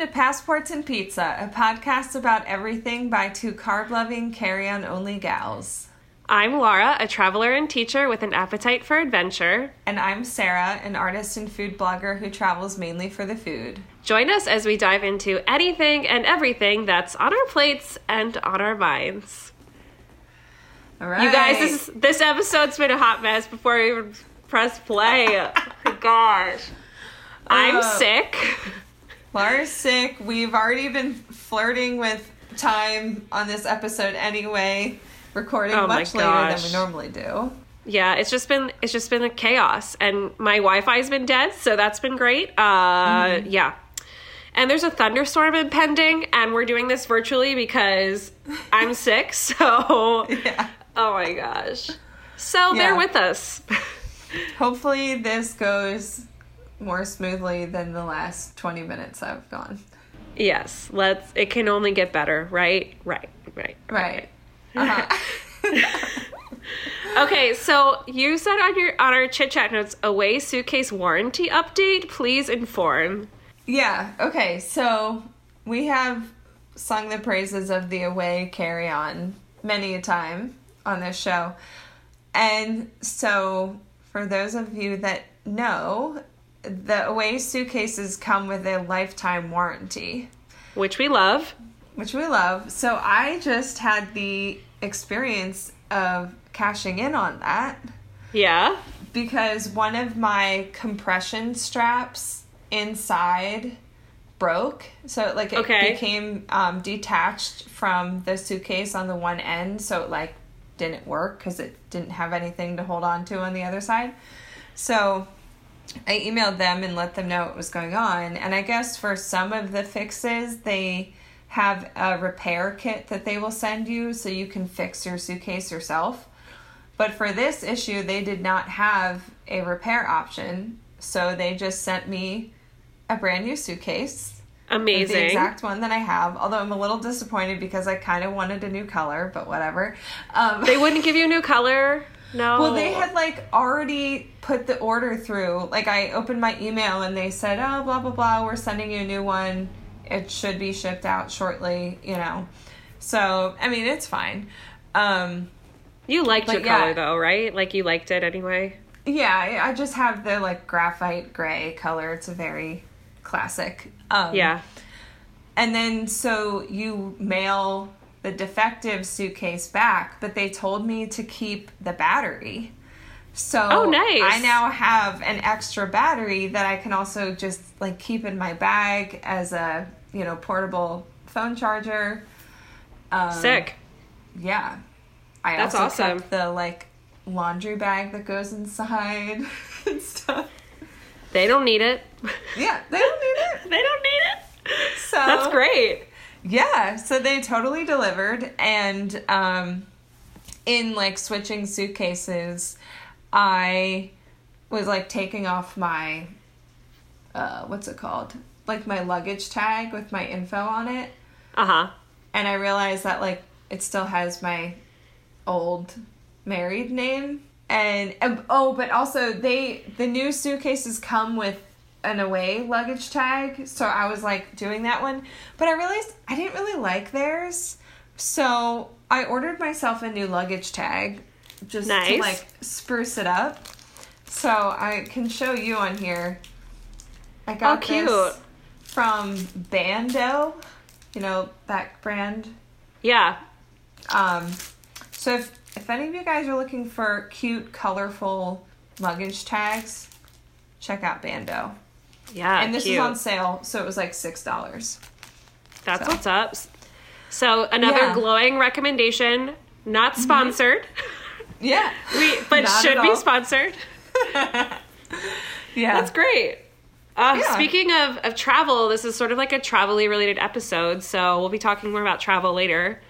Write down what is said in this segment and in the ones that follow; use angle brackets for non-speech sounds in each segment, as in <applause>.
to Passports and Pizza, a podcast about everything by two carb loving, carry on only gals. I'm Laura, a traveler and teacher with an appetite for adventure. And I'm Sarah, an artist and food blogger who travels mainly for the food. Join us as we dive into anything and everything that's on our plates and on our minds. All right. You guys, this this episode's been a hot mess before we even press play. <laughs> oh my gosh. I'm Uh, sick. Laura's sick. We've already been flirting with time on this episode anyway, recording Oh much later than we normally do. Yeah, it's just been it's just been a chaos, and my Wi-Fi's been dead, so that's been great. Uh, yeah, and there's a thunderstorm impending, and we're doing this virtually because I'm <laughs> sick. So, Yeah. oh my gosh, so Yeah. bear with us. <laughs> Hopefully, this goes more smoothly than the last 20 minutes I've gone. yes, let's. It can only get better, right? Right, right, Right. Uh-huh. <laughs> Okay, so you said on your on our chit chat notes, away suitcase warranty update. Please inform. yeah. Okay. So we have sung the praises of the away carry on many a time on this show. And so, for those of you that know, the away suitcases come with a lifetime warranty. which we love. which we love. So I just had the experience of cashing in on that Yeah. because one of my compression straps inside broke. So like it Okay. became um, detached from the suitcase on the one end, so it like didn't work because it didn't have anything to hold on to on the other side. So I emailed them and let them know what was going on. And I guess for some of the fixes, they have a repair kit that they will send you so you can fix your suitcase yourself. But for this issue, they did not have a repair option. So they just sent me a brand new suitcase. Amazing. The exact one that I have. Although I'm a little disappointed because I kind of wanted a new color, but whatever. Um, They wouldn't give you a new color? No. well, they had like already put the order through. Like I opened my email and they said, "Oh, blah blah blah, we're sending you a new one. It should be shipped out shortly." You know, so I mean, it's fine. Um, You liked your yeah. color though, right? Like you liked it anyway. yeah, I I just have the like graphite gray color. It's a very classic. Um, Yeah. And then so you mail the defective suitcase back, but they told me to keep the battery. So Oh, nice. I now have an extra battery that I can also just like keep in my bag as a, you know, portable phone charger. Um, Sick. Yeah. I That's also awesome. kept the like laundry bag that goes inside <laughs> and stuff. They don't need it. Yeah, they don't need it. <laughs> they don't need it. So That's great. Yeah, so they totally delivered and um in like switching suitcases, I was like taking off my uh what's it called? Like my luggage tag with my info on it Uh-huh. and I realized that like it still has my old married name and um, oh but also they the new suitcases come with an away luggage tag so i was like doing that one but i realized i didn't really like theirs so i ordered myself a new luggage tag just to like spruce it up so i can show you on here i got Oh, cute. this from bando you know that brand Yeah. um, so if if any of you guys are looking for cute, colorful luggage tags, check out Bando. Yeah. and this cute. is on sale, so it was like six dollars. That's so. what's up. So another Yeah. glowing recommendation, not sponsored. Yeah, <laughs> We but Not should be sponsored. <laughs> yeah, That's great. Uh, Yeah. Speaking of, of travel, this is sort of like a travel related episode, so we'll be talking more about travel later.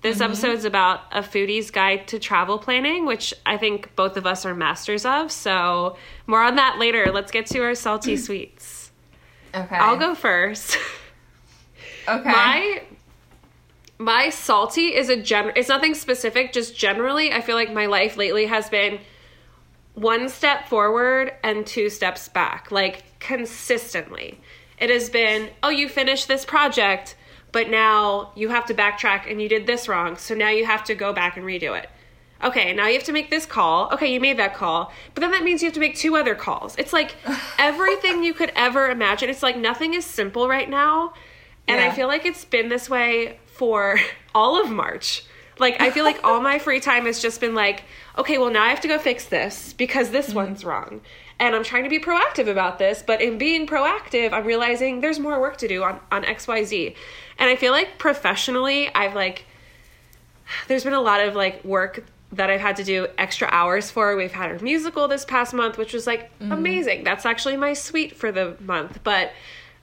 This Mm-hmm. episode's about a foodie's guide to travel planning, which I think both of us are masters of. So, more on that later. Let's get to our salty <clears throat> sweets. okay. I'll go first. <laughs> Okay, My my salty is a gen it's nothing specific, just generally I feel like my life lately has been one step forward and two steps back, like consistently. it has been, oh, you finished this project, but now you have to backtrack and you did this wrong. So now you have to go back and redo it. Okay, now you have to make this call. Okay, you made that call. But then that means you have to make two other calls. It's like <sighs> everything you could ever imagine. It's like nothing is simple right now. And I feel like it's been this way for <laughs> all of March. Like I feel like all my <laughs> free time has just been like, okay, well now I have to go fix this because this mm-hmm. one's wrong. And I'm trying to be proactive about this, but in being proactive, I'm realizing there's more work to do on on XYZ. And I feel like professionally, I've like there's been a lot of like work that I've had to do extra hours for. We've had a musical this past month, which was like amazing. That's actually my sweet for the month. But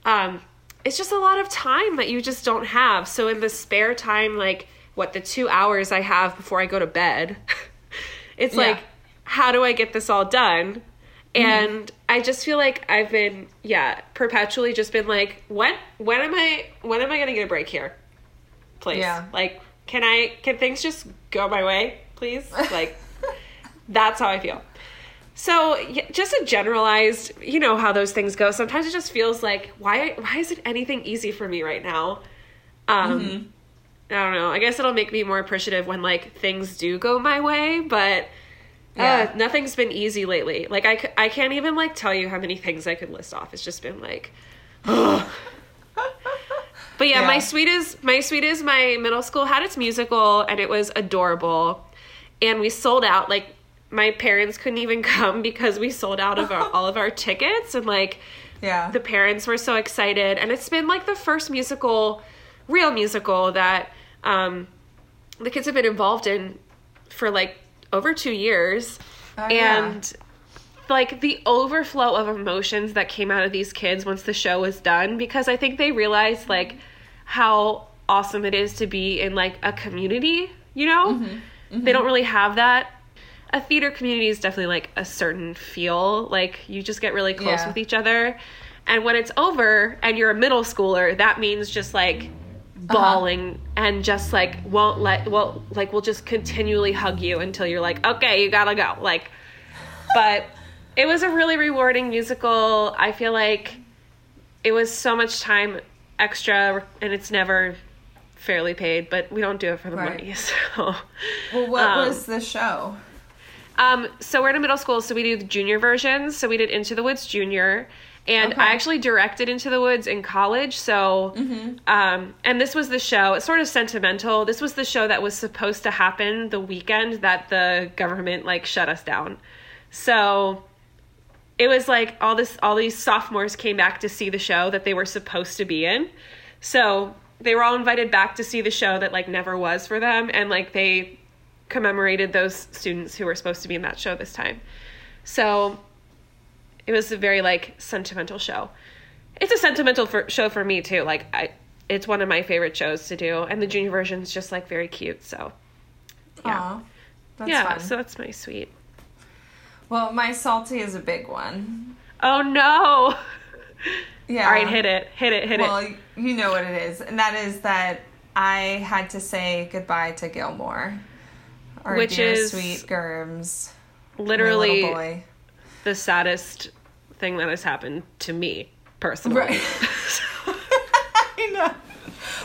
um, it's just a lot of time that you just don't have. So in the spare time, like what the two hours I have before I go to bed, <laughs> it's Yeah. like, how do I get this all done? And I just feel like I've been, yeah, perpetually just been like, when, when am I, when am I gonna get a break here? Please, Yeah. like, can I, can things just go my way, please? Like, <laughs> that's how I feel. So, just a generalized, you know how those things go. Sometimes it just feels like, why, why isn't anything easy for me right now? Um, I don't know. I guess it'll make me more appreciative when like things do go my way, but Yeah. uh, nothing's been easy lately. Like I, I can't even like tell you how many things I could list off. It's just been like, <sighs> But yeah, Yeah. my sweet is my sweet is my middle school had its musical and it was adorable, and we sold out. Like my parents couldn't even <laughs> come because we sold out of our, <laughs> all of our tickets, and like Yeah. the parents were so excited. And it's been like the first musical, real musical that um, the kids have been involved in for like over two years, Oh, yeah. and like the overflow of emotions that came out of these kids once the show was done because I think they realized like how awesome it is to be in like a community, you know? Mm-hmm. They mm-hmm. don't really have that. A theater community is definitely like a certain feel, like you just get really close Yeah. with each other. And when it's over and you're a middle schooler, that means just like bawling and just like won't let well like we'll just continually hug you until you're like okay you gotta go like but it was a really rewarding musical. I feel like it was so much time extra, and it's never fairly paid, but we don't do it for the Right. money. <laughs> So, well, what um, was the show? um, so we're in a middle school, so we do the junior versions. So we did Into the Woods Junior, and Okay. I actually directed Into the Woods in college. So, um, and this was the show. It's sort of sentimental. This was the show that was supposed to happen the weekend that the government like shut us down. So it was like all this all these sophomores came back to see the show that they were supposed to be in. So they were all invited back to see the show that like never was for them and like they commemorated those students who were supposed to be in that show this time. So it was a very like sentimental show. It's a sentimental for, show for me too. Like I it's one of my favorite shows to do and the junior version is just like very cute. So yeah. Yeah, fun. so that's my sweet. well, my salty is a big one. Oh no. Yeah. All right, hit it. Hit it. Hit well, it. Well, you know what it is, and that is that I had to say goodbye to Gilmore, our Which dear is sweet Germs, Literally boy. the saddest thing that has happened to me personally. Right. <laughs> I know.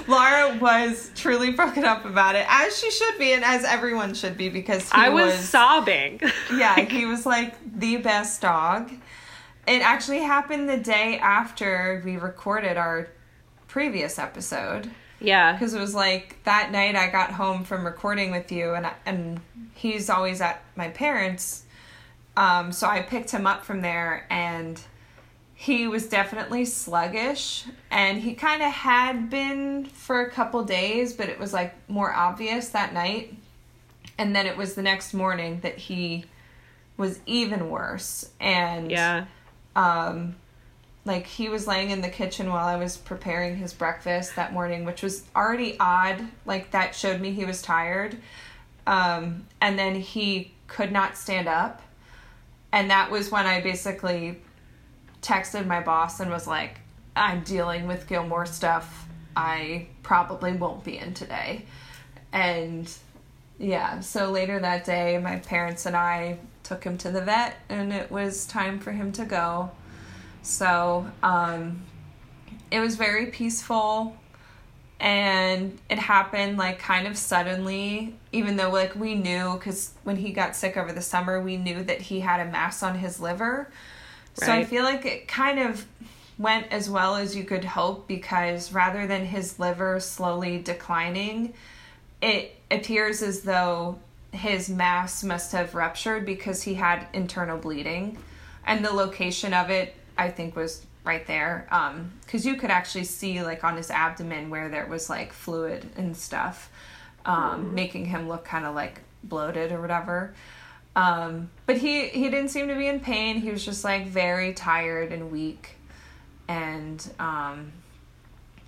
Laura was truly broken up about it, as she should be, and as everyone should be, because he I was, sobbing. <laughs> yeah, he was like the best dog. It actually happened the day after we recorded our previous episode. yeah. because it was like that night I got home from recording with you, and I, and he's always at my parents. Um, so I picked him up from there, and he was definitely sluggish, and he kind of had been for a couple days, but it was like more obvious that night, and then it was the next morning that he was even worse, and Yeah. um like he was laying in the kitchen while I was preparing his breakfast that morning, which was already odd. Like that showed me he was tired. Um and then he could not stand up. And that was when I basically texted my boss and was like, I'm dealing with Gilmore stuff. I probably won't be in today. And yeah, so later that day, my parents and I took him to the vet, and it was time for him to go. So, um, it was very peaceful and it happened like kind of suddenly even though like we knew because when he got sick over the summer we knew that he had a mass on his liver. So i feel like it kind of went as well as you could hope because rather than his liver slowly declining it appears as though his mass must have ruptured because he had internal bleeding. And the location of it i think was right there um because you could actually see like on his abdomen where there was like fluid and stuff um making him look kind of like bloated or whatever. Um but he he didn't seem to be in pain. He was just like very tired and weak. And um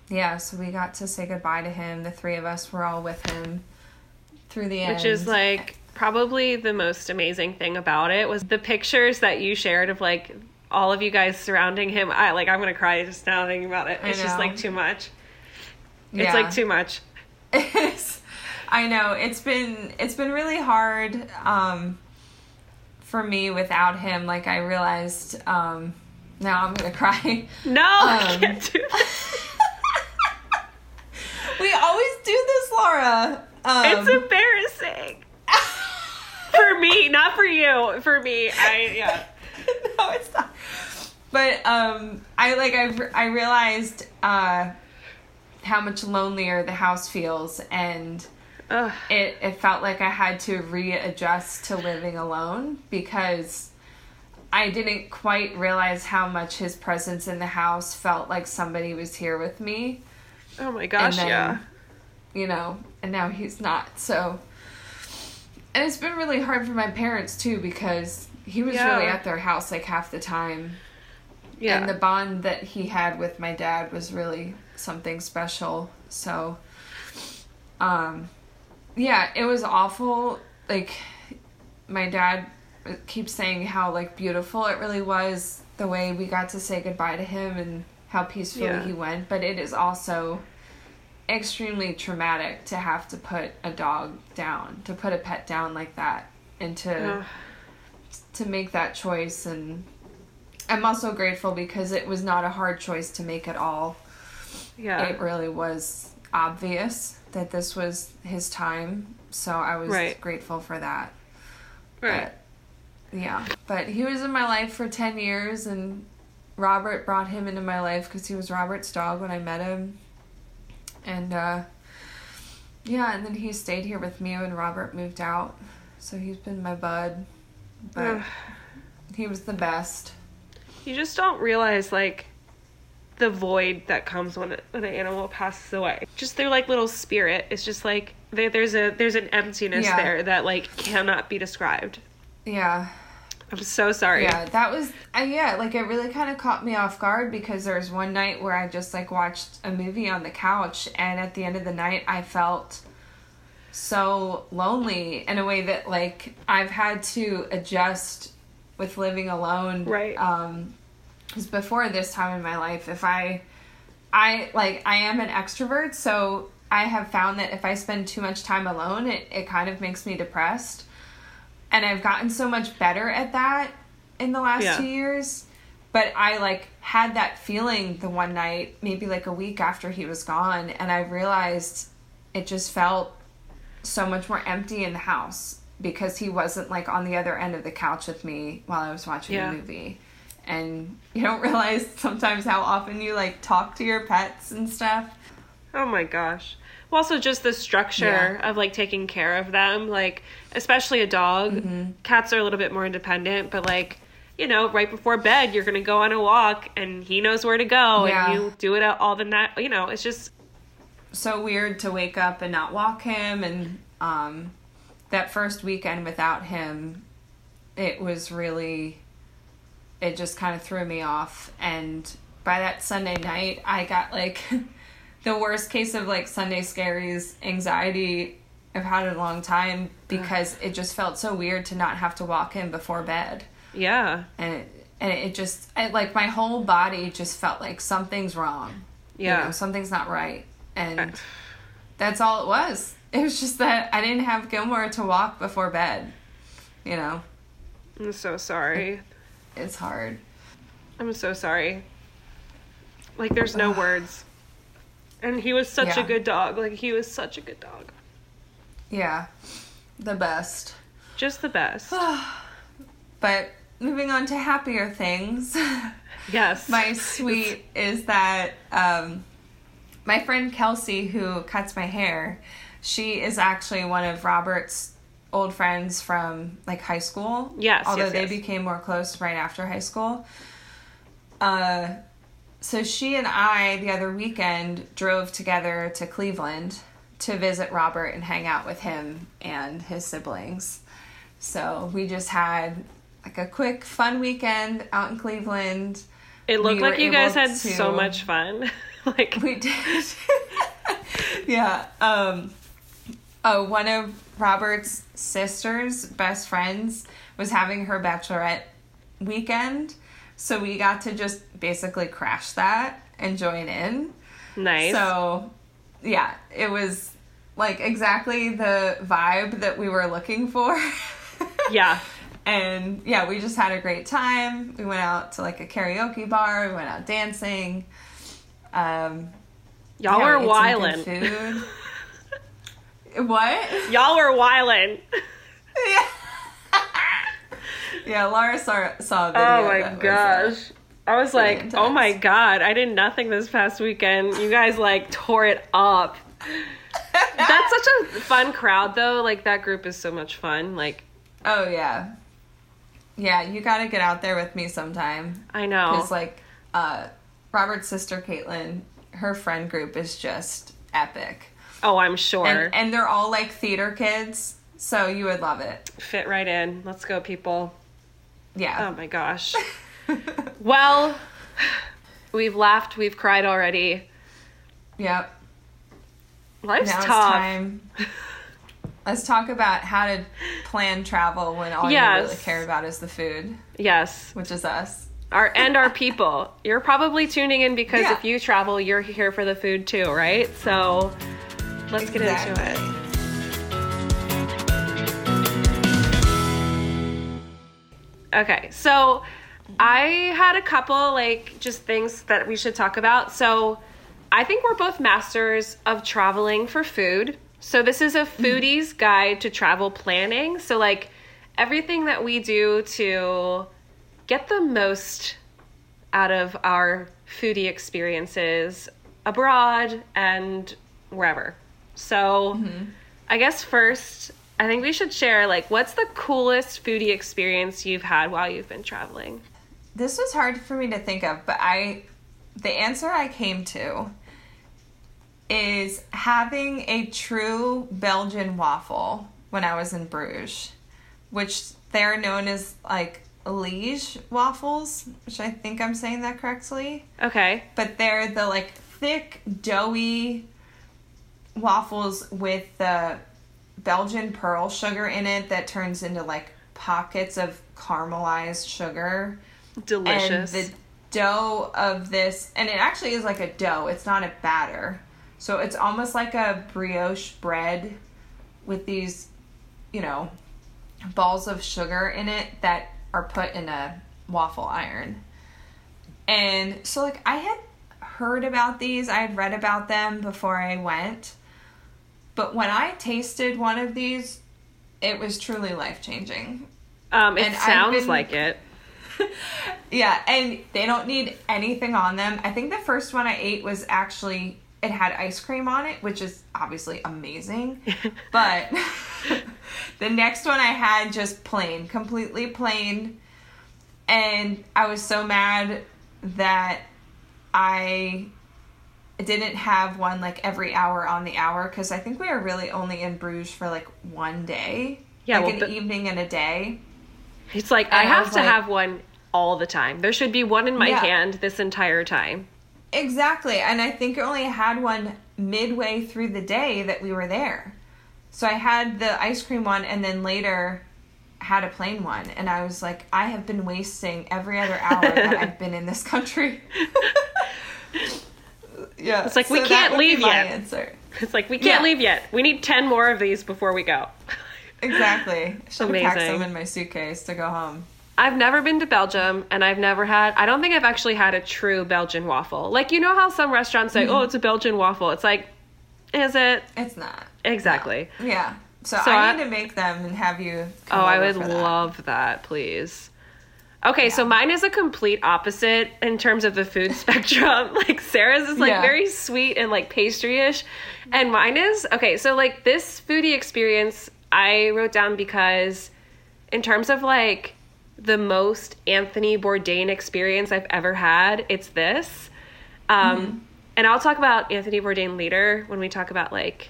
yeah so we got to say goodbye to him. The three of us were all with him through the end. Which is like probably the most amazing thing about it was the pictures that you shared of like all of you guys surrounding him. I like I'm gonna cry just now thinking about it. It's just like too much. It's Yeah. like too much. It's- <laughs> I know it's been it's been really hard um, for me without him. Like I realized um, now I'm gonna <laughs> cry. No, I Um, can't do <laughs> we always do this, Laura. Um, It's embarrassing. For me, not for you. For me. I yeah. <laughs> no, it's not. But um, I like I I realized uh, how much lonelier the house feels, and Ugh. it it felt like I had to readjust to living alone because I didn't quite realize how much his presence in the house felt like somebody was here with me, Oh my gosh, then- yeah. you know, and now he's not. So and it's been really hard for my parents too because he was Yeah. really at their house like half the time. Yeah. And the bond that he had with my dad was really something special. So, um, yeah, it was awful. Like, my dad keeps saying how like beautiful it really was the way we got to say goodbye to him and how peacefully Yeah. he went. But it is also extremely traumatic to have to put a dog down, to put a pet down like that, and to Ugh. To make that choice and I'm also grateful because it was not a hard choice to make at all. yeah. It really was obvious that this was his time, so I was Right. grateful for that. right. But, yeah, but he was in my life for 10 years and Robert brought him into my life cuz he was Robert's dog when I met him. And uh yeah, and then he stayed here with me when Robert moved out. So he's been my bud. But Ugh. he was the best. You just don't realize like the void that comes when, when an animal passes away. Just their like little spirit. It's just like there, there's a there's an emptiness Yeah. there that like cannot be described. Yeah. I'm so sorry. Yeah, that was uh, yeah, like it really kind of caught me off guard because there was one night where I just like watched a movie on the couch and at the end of the night I felt so lonely in a way that like I've had to adjust with living alone. Right. Um cuz before this time in my life if I I like I am an extrovert, so I have found that if I spend too much time alone, it, it kind of makes me depressed. And I've gotten so much better at that in the last Yeah. two years. But I like had that feeling the one night, maybe like a week after he was gone, and I realized it just felt so much more empty in the house because he wasn't like on the other end of the couch with me while I was watching Yeah. a movie. And you don't <laughs> realize sometimes how often you like talk to your pets and stuff. Oh my gosh. Well, also just the structure of like taking care of them, like especially a dog. Mm-hmm. Cats are a little bit more independent, but like you know, right before bed, you're gonna go on a walk, and he knows where to go, Yeah. and you do it all the night. You know, it's just so weird to wake up and not walk him and um that first weekend without him it was really it just kind of threw me off. And by that sunday night i got like <laughs> the worst case of like sunday scaries anxiety i've had in a long time because it just felt so weird to not have to walk him before bed. Yeah, and it, and it just I, like my whole body just felt like something's wrong. You yeah. know, something's not right. And that's all it was. It was just that I didn't have Gilmore to walk before bed. You know, I'm so sorry. it's hard. I'm so sorry. Like there's no words. And he was such a good dog. Like he was such a good dog. Yeah. The best. Just the best. <sighs> But moving on to happier things. <laughs> yes. my sweet is that um, my friend Kelsey, who cuts my hair, she is actually one of Robert's old friends from like high school. Yes, Although yes, they yes. became more close right after high school. Uh, so she and I, the other weekend, drove together to Cleveland to visit Robert and hang out with him and his siblings. So we just had like a quick, fun weekend out in Cleveland. it looked we like you guys had so much fun. <laughs> <laughs> like We did. <laughs> yeah. Um oh, one of Robert's sisters, best friends, was having her bachelorette weekend. So we got to just basically crash that and join in. nice. So yeah, it was like exactly the vibe that we were looking for. <laughs> yeah. And yeah, we just had a great time. We went out to like a karaoke bar. We went out dancing. Um, Y'all yeah, were we wildin'. Food. <laughs> what? Y'all were wildin'. Yeah. <laughs> yeah, Laura saw, saw a video. Oh my was, uh, gosh. I was like, oh my god, I did nothing this past weekend. You guys like tore it up. That's such a fun crowd though. Like that group is so much fun. Like oh yeah, yeah. You got to get out there with me sometime I know. because like uh, Robert's sister Caitlin, her friend group is just epic, oh, I'm sure. and and they're all like theater kids, so you would love it. Fit right in. Let's go, people. Yeah. Oh my gosh. <laughs> well, we've laughed, we've cried already. Yep. Life's now tough. it's time. <laughs> Let's talk about how to plan travel when all you really care about is the food, Yes. which is us. Our and our people. You're probably tuning in because Yeah. if you travel, you're here for the food too, right? So let's get into it. Okay, so I had a couple like just things that we should talk about. So I think we're both masters of traveling for food. So this is a mm-hmm. foodie's guide to travel planning. So like everything that we do to get the most out of our foodie experiences abroad and wherever. So mm-hmm. I guess first, I think we should share like what's the coolest foodie experience you've had while you've been traveling? This was hard for me to think of, but I the answer I came to is having a true Belgian waffle when I was in Bruges, which they're known as like Liege waffles, which I think I'm saying that correctly. Okay. But they're the like thick, doughy waffles with the Belgian pearl sugar in it that turns into like pockets of caramelized sugar Delicious. and the dough of this and it actually is like a dough it's not a batter so it's almost like a brioche bread with these you know balls of sugar in it that are put in a waffle iron and so like i had heard about these i had read about them before i went but when i tasted one of these it was truly life changing um, it and sounds been- like it. <laughs> yeah, and they don't need anything on them. I think the first one I ate was actually it had ice cream on it, which is obviously amazing. <laughs> but <laughs> the next one I had just plain, completely plain. And I was so mad that I didn't have one like every hour on the hour because I think we were really only in Bruges for like one day. Yeah, like well, an but- evening and a day. It's like I And I have was to like- have one all the time. There should be one in my Yeah. hand this entire time. Exactly. And I think I only had one midway through the day that we were there. So I had the ice cream one and then later had a plain one. And I was like, I have been wasting every other hour that <laughs> I've been in this country. <laughs> yeah. It's like, we can't leave yet. answer. It's like we can't Yeah. leave yet. We need 10 more of these before we go. <laughs> Exactly. Should have packed some in my suitcase to go home. I've never been to Belgium and I've never had I don't think I've actually had a true Belgian waffle. Like you know how some restaurants say, mm-hmm. "Oh, it's a Belgian waffle." It's like is it? It's not. Exactly. Yeah. So, So I, I- need to make them and have you. Oh, I would that. love that, please. Okay, so mine is a complete opposite in terms of the food <laughs> spectrum. like Sarah's is like Yeah. very sweet and like pastry-ish, and mine is okay. So like this foodie experience, I wrote down because, in terms of like the most Anthony Bourdain experience I've ever had, it's this. Um, And I'll talk about Anthony Bourdain later when we talk about like,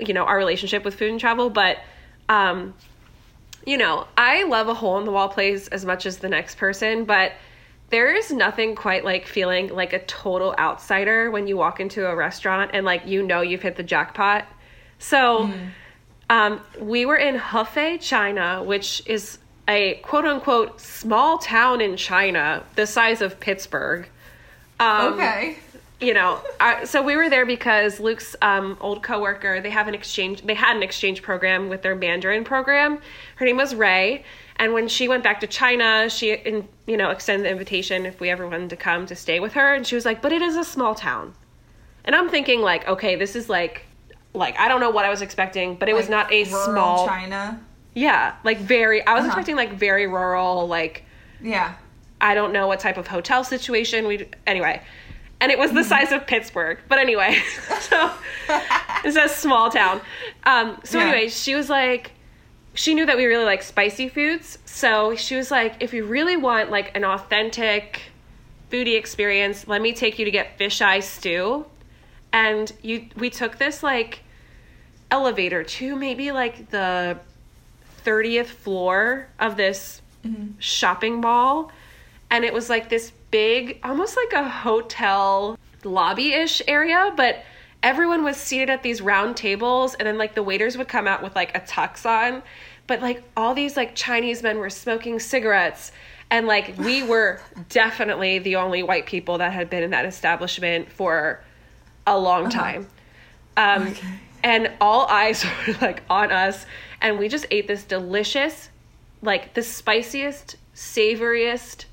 you know, our relationship with food and travel. But, um, you know, I love a hole in the wall place as much as the next person, but there is nothing quite like feeling like a total outsider when you walk into a restaurant and like you know you've hit the jackpot. So, um, we were in Hefei, China, which is a quote unquote small town in China, the size of Pittsburgh. Um, Okay. You know, I, so we were there because Luke's um, old coworker. They have an exchange. They had an exchange program with their Mandarin program. Her name was Ray, and when she went back to China, she in, you know extended the invitation if we ever wanted to come to stay with her, and she was like, "But it is a small town," and I'm thinking like, okay, this is like, like I don't know what I was expecting, but it was not a small. China. Yeah, like very. I was Uh-huh. expecting like very rural, like Yeah. I don't know what type of hotel situation we anyway. And it was the size of Pittsburgh. But anyway, <laughs> so it's a small town. Um, so Yeah. anyway, she was like she knew that we really like spicy foods. So she was like, if you really want like an authentic foodie experience, let me take you to get fisheye stew. And you we took this like elevator to maybe like the 30th floor of this shopping mall and it was like this big almost like a hotel lobby-ish area but everyone was seated at these round tables and then like the waiters would come out with like a tux on. But like all these like chinese men were smoking cigarettes and like we <sighs> were definitely the only white people that had been in that establishment for a long time. Um, Okay. and all eyes <laughs> were like on us and we just ate this delicious like the spiciest savoriest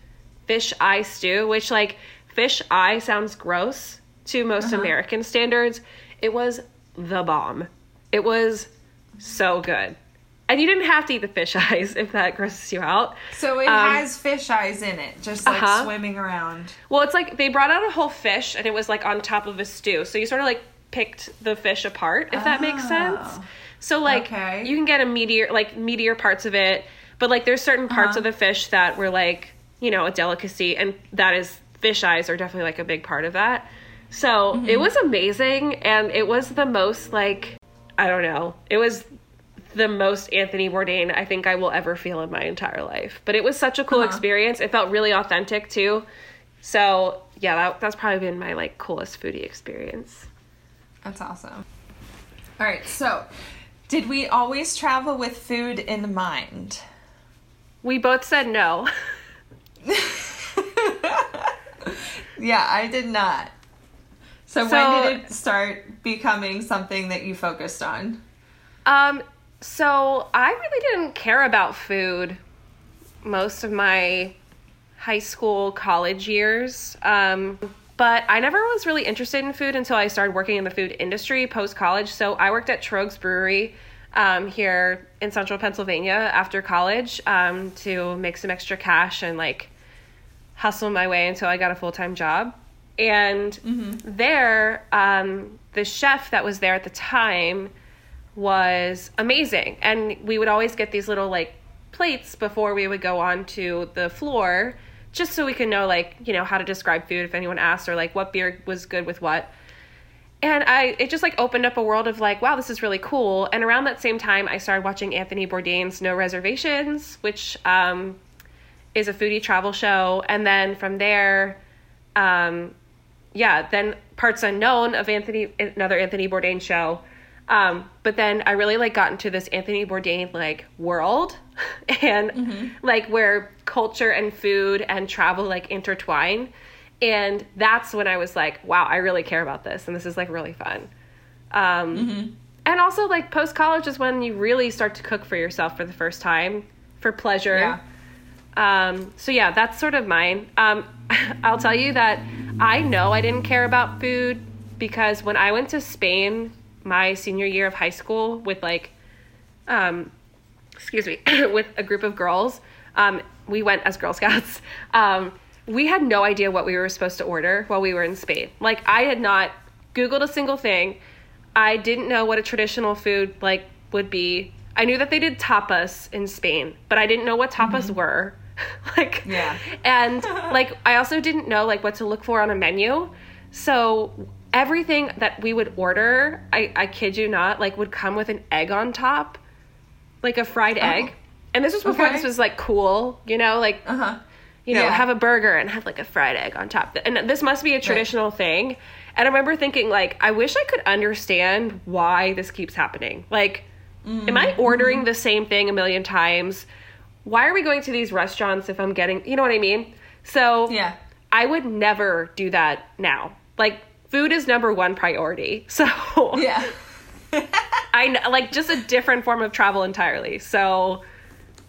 fish eye stew which like fish eye sounds gross to most american standards it was the bomb it was so good and you didn't have to eat the fish <laughs> eyes if that grosses you out So it Um, has fish eyes in it, just like Uh-huh. swimming around. Well, it's like they brought out a whole fish and it was like on top of a stew. So you sort of like picked the fish apart, if that makes sense. Oh. So like Okay. you can get a meteor like meteor parts of it, but like there's certain parts Uh-huh. of the fish that were like, you know, a delicacy and that is fish eyes are definitely like a big part of that. So Mm-hmm. it was amazing and it was the most like I don't know. It was the most Anthony Bourdain I think I will ever feel in my entire life. But it was such a cool Uh-huh. experience. It felt really authentic too. So yeah, that, that's probably been my like coolest foodie experience. That's awesome. All right, so did we always travel with food in mind? We both said no. <laughs> Yeah, I did not. So, So- when did it start becoming something that you focused on? Um, so I really didn't care about food most of my high school, college years. Um, but I never was really interested in food until I started working in the food industry post college. So I worked at Tröegs Brewery um, here in central Pennsylvania after college um, to make some extra cash and like hustle my way until I got a full time job. And there, um, the chef that was there at the time was amazing. And we would always get these little like plates before we would go on to the floor just so we could know like, you know, how to describe food if anyone asked or like what beer was good with what. And I it just like opened up a world of like, wow, this is really cool. And around that same time I started watching Anthony Bourdain's No Reservations, which um is a foodie travel show. And then from there, um, yeah, then Parts Unknown of Anthony, another Anthony Bourdain show. Um, but then I really like got into this Anthony Bourdain like world <laughs> and like where culture and food and travel like intertwine. And that's when I was like, wow, I really care about this. And this is like really fun. Um, And also like post college is when you really start to cook for yourself for the first time for pleasure. Yeah. Um, so yeah, that's sort of mine. Um, <laughs> I'll tell you that I know I didn't care about food because when I went to Spain my senior year of high school with like, um, excuse me, <coughs> with a group of girls, um, we went as Girl Scouts. <laughs> Um, we had no idea what we were supposed to order while we were in Spain. Like I had not Googled a single thing. I didn't know what a traditional food like would be. I knew that they did tapas in Spain, but I didn't know what tapas mm-hmm. were. <laughs> like yeah. And <laughs> like I also didn't know like what to look for on a menu. So everything that we would order, I, I kid you not, like would come with an egg on top. Like a fried oh. egg. And this was before okay. this was like cool, you know, like uh-huh. you know, yeah. have a burger and have like a fried egg on top. And this must be a traditional right. thing. And I remember thinking, like, I wish I could understand why this keeps happening. Like, mm-hmm. am I ordering the same thing a million times? Why are we going to these restaurants if I'm getting, you know what I mean? So, yeah. I would never do that now. Like, food is number one priority. <laughs> So, yeah. <laughs> I like just a different form of travel entirely. So,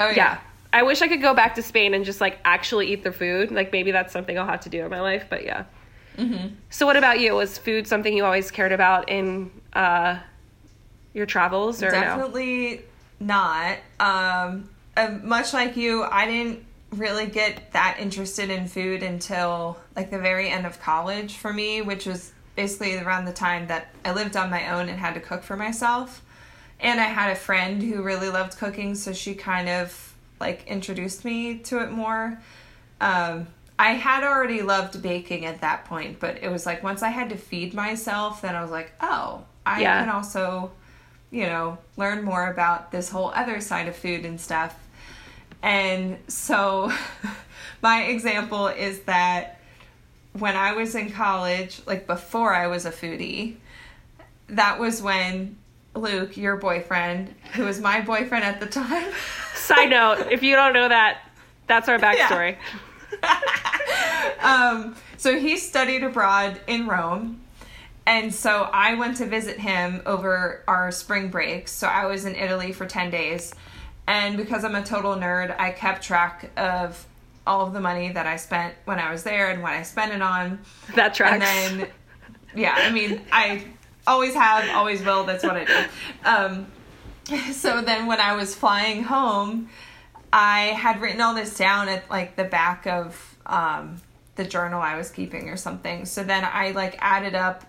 oh, yeah. yeah. I wish I could go back to Spain and just like actually eat the food. Like, maybe that's something I'll have to do in my life, but yeah. Mm-hmm. So, what about you? Was food something you always cared about in uh, your travels? Or Definitely no? not. Um, uh, much like you, I didn't really get that interested in food until like the very end of college for me, which was basically around the time that I lived on my own and had to cook for myself. And I had a friend who really loved cooking, so she kind of like introduced me to it more. Um, I had already loved baking at that point, but it was like once I had to feed myself, then I was like, oh, I yeah. can also, you know, learn more about this whole other side of food and stuff. And so <laughs> my example is that when I was in college, like before I was a foodie, that was when Luke, your boyfriend, who was my boyfriend at the time. <laughs> Side note, if you don't know that, that's our backstory. Yeah. <laughs> um, so he studied abroad in Rome. And so I went to visit him over our spring breaks. So I was in Italy for 10 days. And because I'm a total nerd, I kept track of all of the money that I spent when I was there and what I spent it on. That tracks. And then, yeah, I mean, I always have, always will. That's what I do. Um, so then when I was flying home, I had written all this down at like the back of um, the journal I was keeping or something. So then I like added up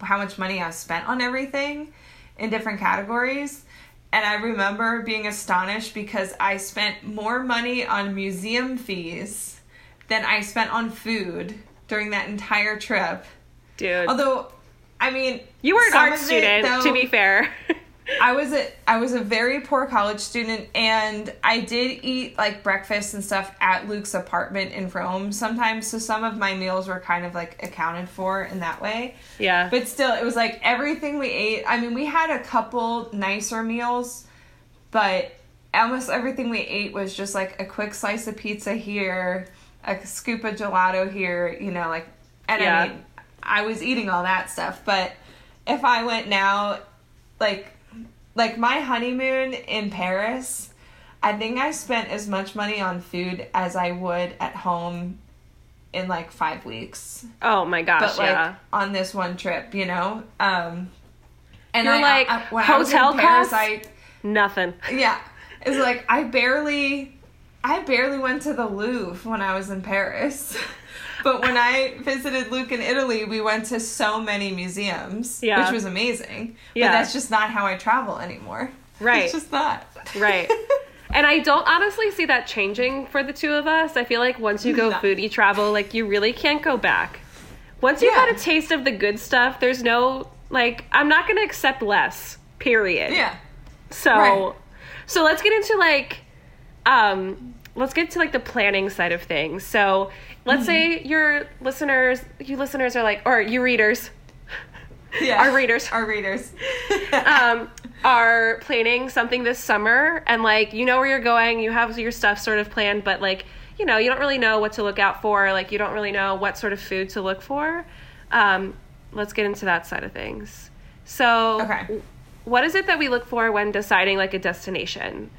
how much money I've spent on everything in different categories. And I remember being astonished because I spent more money on museum fees than I spent on food during that entire trip. Dude. Although, I mean, you were an art student, though, to be fair. <laughs> I was a I was a very poor college student and I did eat like breakfast and stuff at Luke's apartment in Rome sometimes so some of my meals were kind of like accounted for in that way. Yeah. But still it was like everything we ate. I mean, we had a couple nicer meals, but almost everything we ate was just like a quick slice of pizza here, a scoop of gelato here, you know, like and yeah. I mean I was eating all that stuff, but if I went now like like my honeymoon in Paris, I think I spent as much money on food as I would at home in like five weeks. Oh my gosh! But like yeah. on this one trip, you know. Um, and You're I, like I, when hotel I was in Paris, costs. I nothing. Yeah, it's like I barely, I barely went to the Louvre when I was in Paris. <laughs> but when I visited Luke in Italy, we went to so many museums, yeah. which was amazing. Yeah. But that's just not how I travel anymore. <laughs> Right. It's just not. Right. <laughs> and I don't honestly see that changing for the two of us. I feel like once you go no. foodie travel, like you really can't go back. Once you've yeah. had a taste of the good stuff, there's no like I'm not going to accept less. Period. Yeah. So right. so let's get into like um let's get to like the planning side of things. So let's mm-hmm. say your listeners, you listeners are like, or you readers, yeah, our readers, our readers, <laughs> um, are planning something this summer, and like you know where you're going, you have your stuff sort of planned, but like you know you don't really know what to look out for, like you don't really know what sort of food to look for. Um, let's get into that side of things. So, okay. what is it that we look for when deciding like a destination?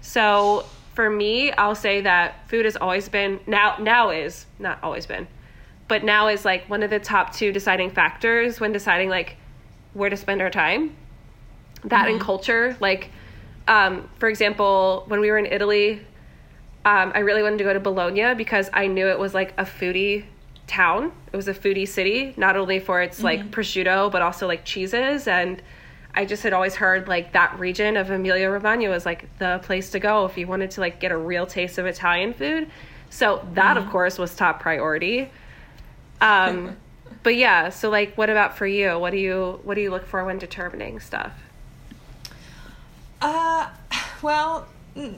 So, for me, I'll say that food has always been now now is not always been, but now is like one of the top two deciding factors when deciding like where to spend our time. That and culture, like um, for example, when we were in Italy, um, I really wanted to go to Bologna because I knew it was like a foodie town. It was a foodie city, not only for its like prosciutto, but also like cheeses. And I just had always heard like that region of Emilia Romagna was like the place to go if you wanted to like get a real taste of Italian food. So that, of course, was top priority. Um, <laughs> but yeah, so like, what about for you? What do you what do you look for when determining stuff? Uh, well, mm,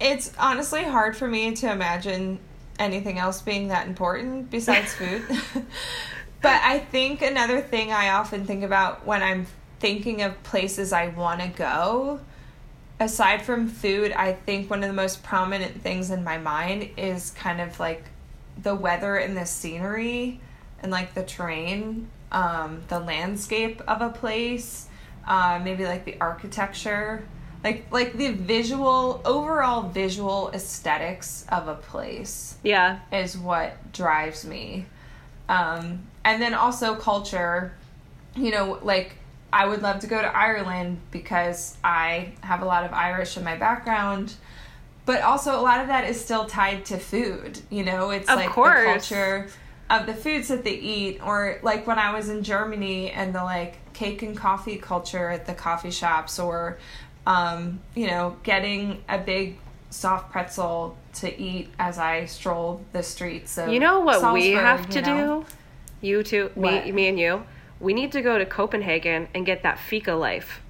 it's honestly hard for me to imagine anything else being that important besides food. <laughs> <laughs> but I think another thing I often think about when I'm thinking of places I want to go, aside from food, I think one of the most prominent things in my mind is kind of like the weather and the scenery and like the terrain, um, the landscape of a place, uh, maybe like the architecture, like like the visual overall visual aesthetics of a place Yeah, is what drives me. Um, and then also culture, you know, like I would love to go to Ireland because I have a lot of Irish in my background. But also a lot of that is still tied to food, you know, it's Of like course. the culture of the foods that they eat or like when I was in Germany and the like cake and coffee culture at the coffee shops or um, you know, getting a big soft pretzel to eat as I strolled the streets of you know what we have to you know? do? You two, What? me, me and you. We need to go to Copenhagen and get that fika life.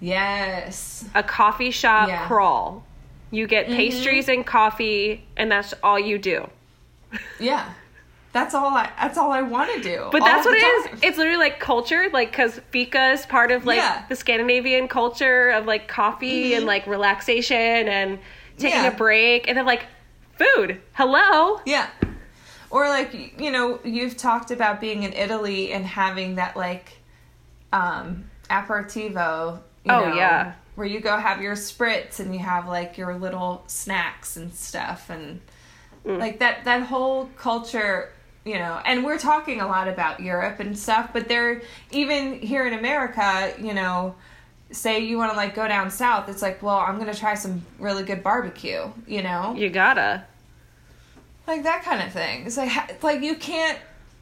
Yes. a coffee shop Yeah. crawl. You get pastries and coffee, and that's all you do. <laughs> Yeah. That's all I that's all I want to do. But that's what it is. time. It's literally like culture, like because fika is part of like Yeah. the Scandinavian culture of like coffee and like relaxation and taking Mm-hmm. Yeah. a break, and then like food. Hello. Yeah. Or like you know, you've talked about being in Italy and having that like um aperitivo, you Oh, know, yeah. where you go have your spritz and you have like your little snacks and stuff and Mm. like that that whole culture you know and we're talking a lot about europe and stuff but they're even here in america you know say you want to like go down south it's like well i'm gonna try some really good barbecue you know You gotta. Like that kind of thing. It's like it's like you can't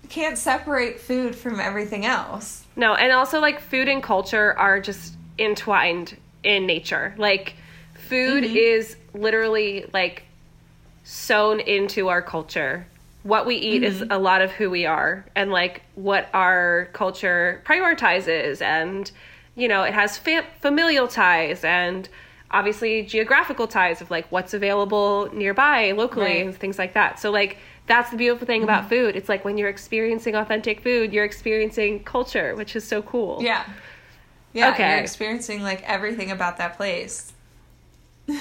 can't separate food from everything else. No, and also like food and culture are just entwined in nature. Like food mm-hmm. is literally like sewn into our culture. What we eat is mm-hmm. a lot of who we are and like what our culture prioritizes. And you know, it has fam- familial ties and obviously geographical ties of like what's available nearby locally Right. and things like that. So like that's the beautiful thing about mm-hmm. food. It's like when you're experiencing authentic food, you're experiencing culture, which is so cool. yeah yeah Okay. you're experiencing like everything about that place <laughs> all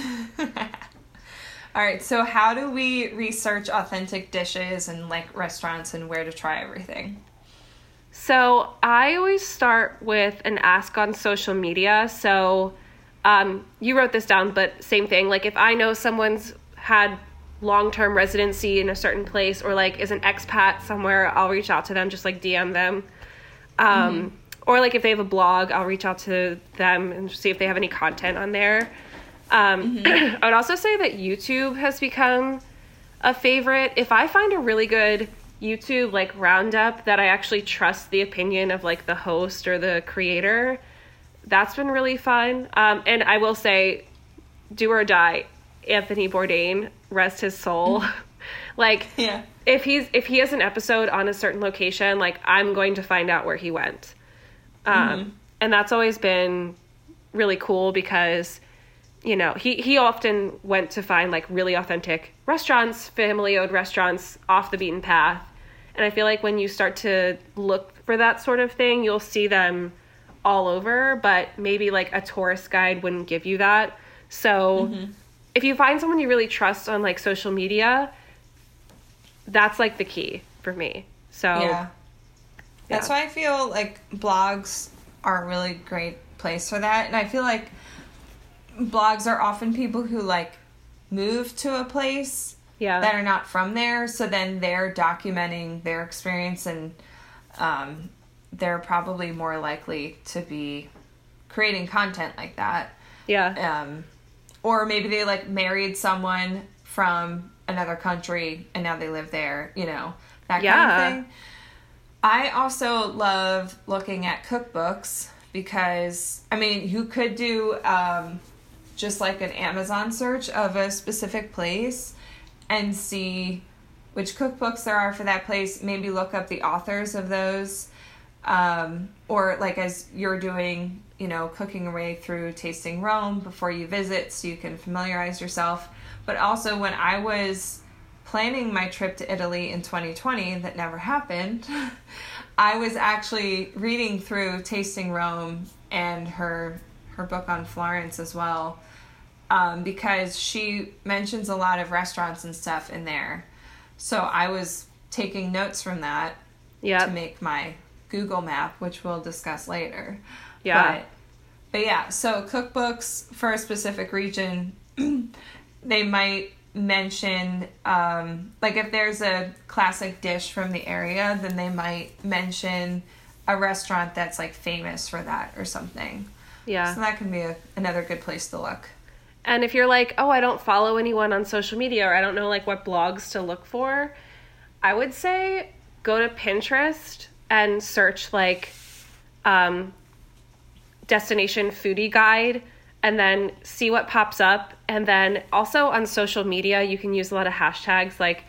right so how do we research authentic dishes and like restaurants and where to try everything So I always start with an ask on social media. So um, you wrote this down, but same thing. Like if I know someone's had long term residency in a certain place or like is an expat somewhere, I'll reach out to them, just like DM them. Um, Or like if they have a blog, I'll reach out to them and see if they have any content on there. Um, <clears throat> I would also say that YouTube has become a favorite. If I find a really good YouTube like roundup that I actually trust the opinion of like the host or the creator, that's been really fun. Um, and I will say, do or die, Anthony Bourdain, rest his soul. <laughs> like, yeah if he's if he has an episode on a certain location, like I'm going to find out where he went. Um, and that's always been really cool because you know he he often went to find like really authentic restaurants, family owned restaurants off the beaten path. And I feel like when you start to look for that sort of thing, you'll see them all over, but maybe like a tourist guide wouldn't give you that. So if you find someone you really trust on like social media, that's like the key for me. So Yeah. That's Yeah. why I feel like blogs are a really great place for that. And I feel like blogs are often people who like move to a place Yeah. that are not from there, so then they're documenting their experience and um, they're probably more likely to be creating content like that. yeah. Um, or maybe they like married someone from another country and now they live there, you know, that Yeah. kind of thing. I also love looking at cookbooks because, I mean, you could do um, just like an Amazon search of a specific place and see which cookbooks there are for that place. Maybe look up the authors of those. Um, or like as you're doing, you know, cooking away through tasting Rome before you visit so you can familiarize yourself. But also when I was planning my trip to Italy in 2020 that never happened, <laughs> I was actually reading through Tasting Rome and her her book on Florence as well. Um, because she mentions a lot of restaurants and stuff in there. So I was taking notes from that yeah. to make my Google map, which we'll discuss later. Yeah. But, but yeah, so cookbooks for a specific region, <clears throat> they might mention, um, like if there's a classic dish from the area, then they might mention a restaurant that's like famous for that or something. yeah. So that can be a, another good place to look. And if you're like, oh, I don't follow anyone on social media or I don't know like what blogs to look for, I would say go to Pinterest and search like um, destination foodie guide and then see what pops up. And then also on social media, you can use a lot of hashtags like,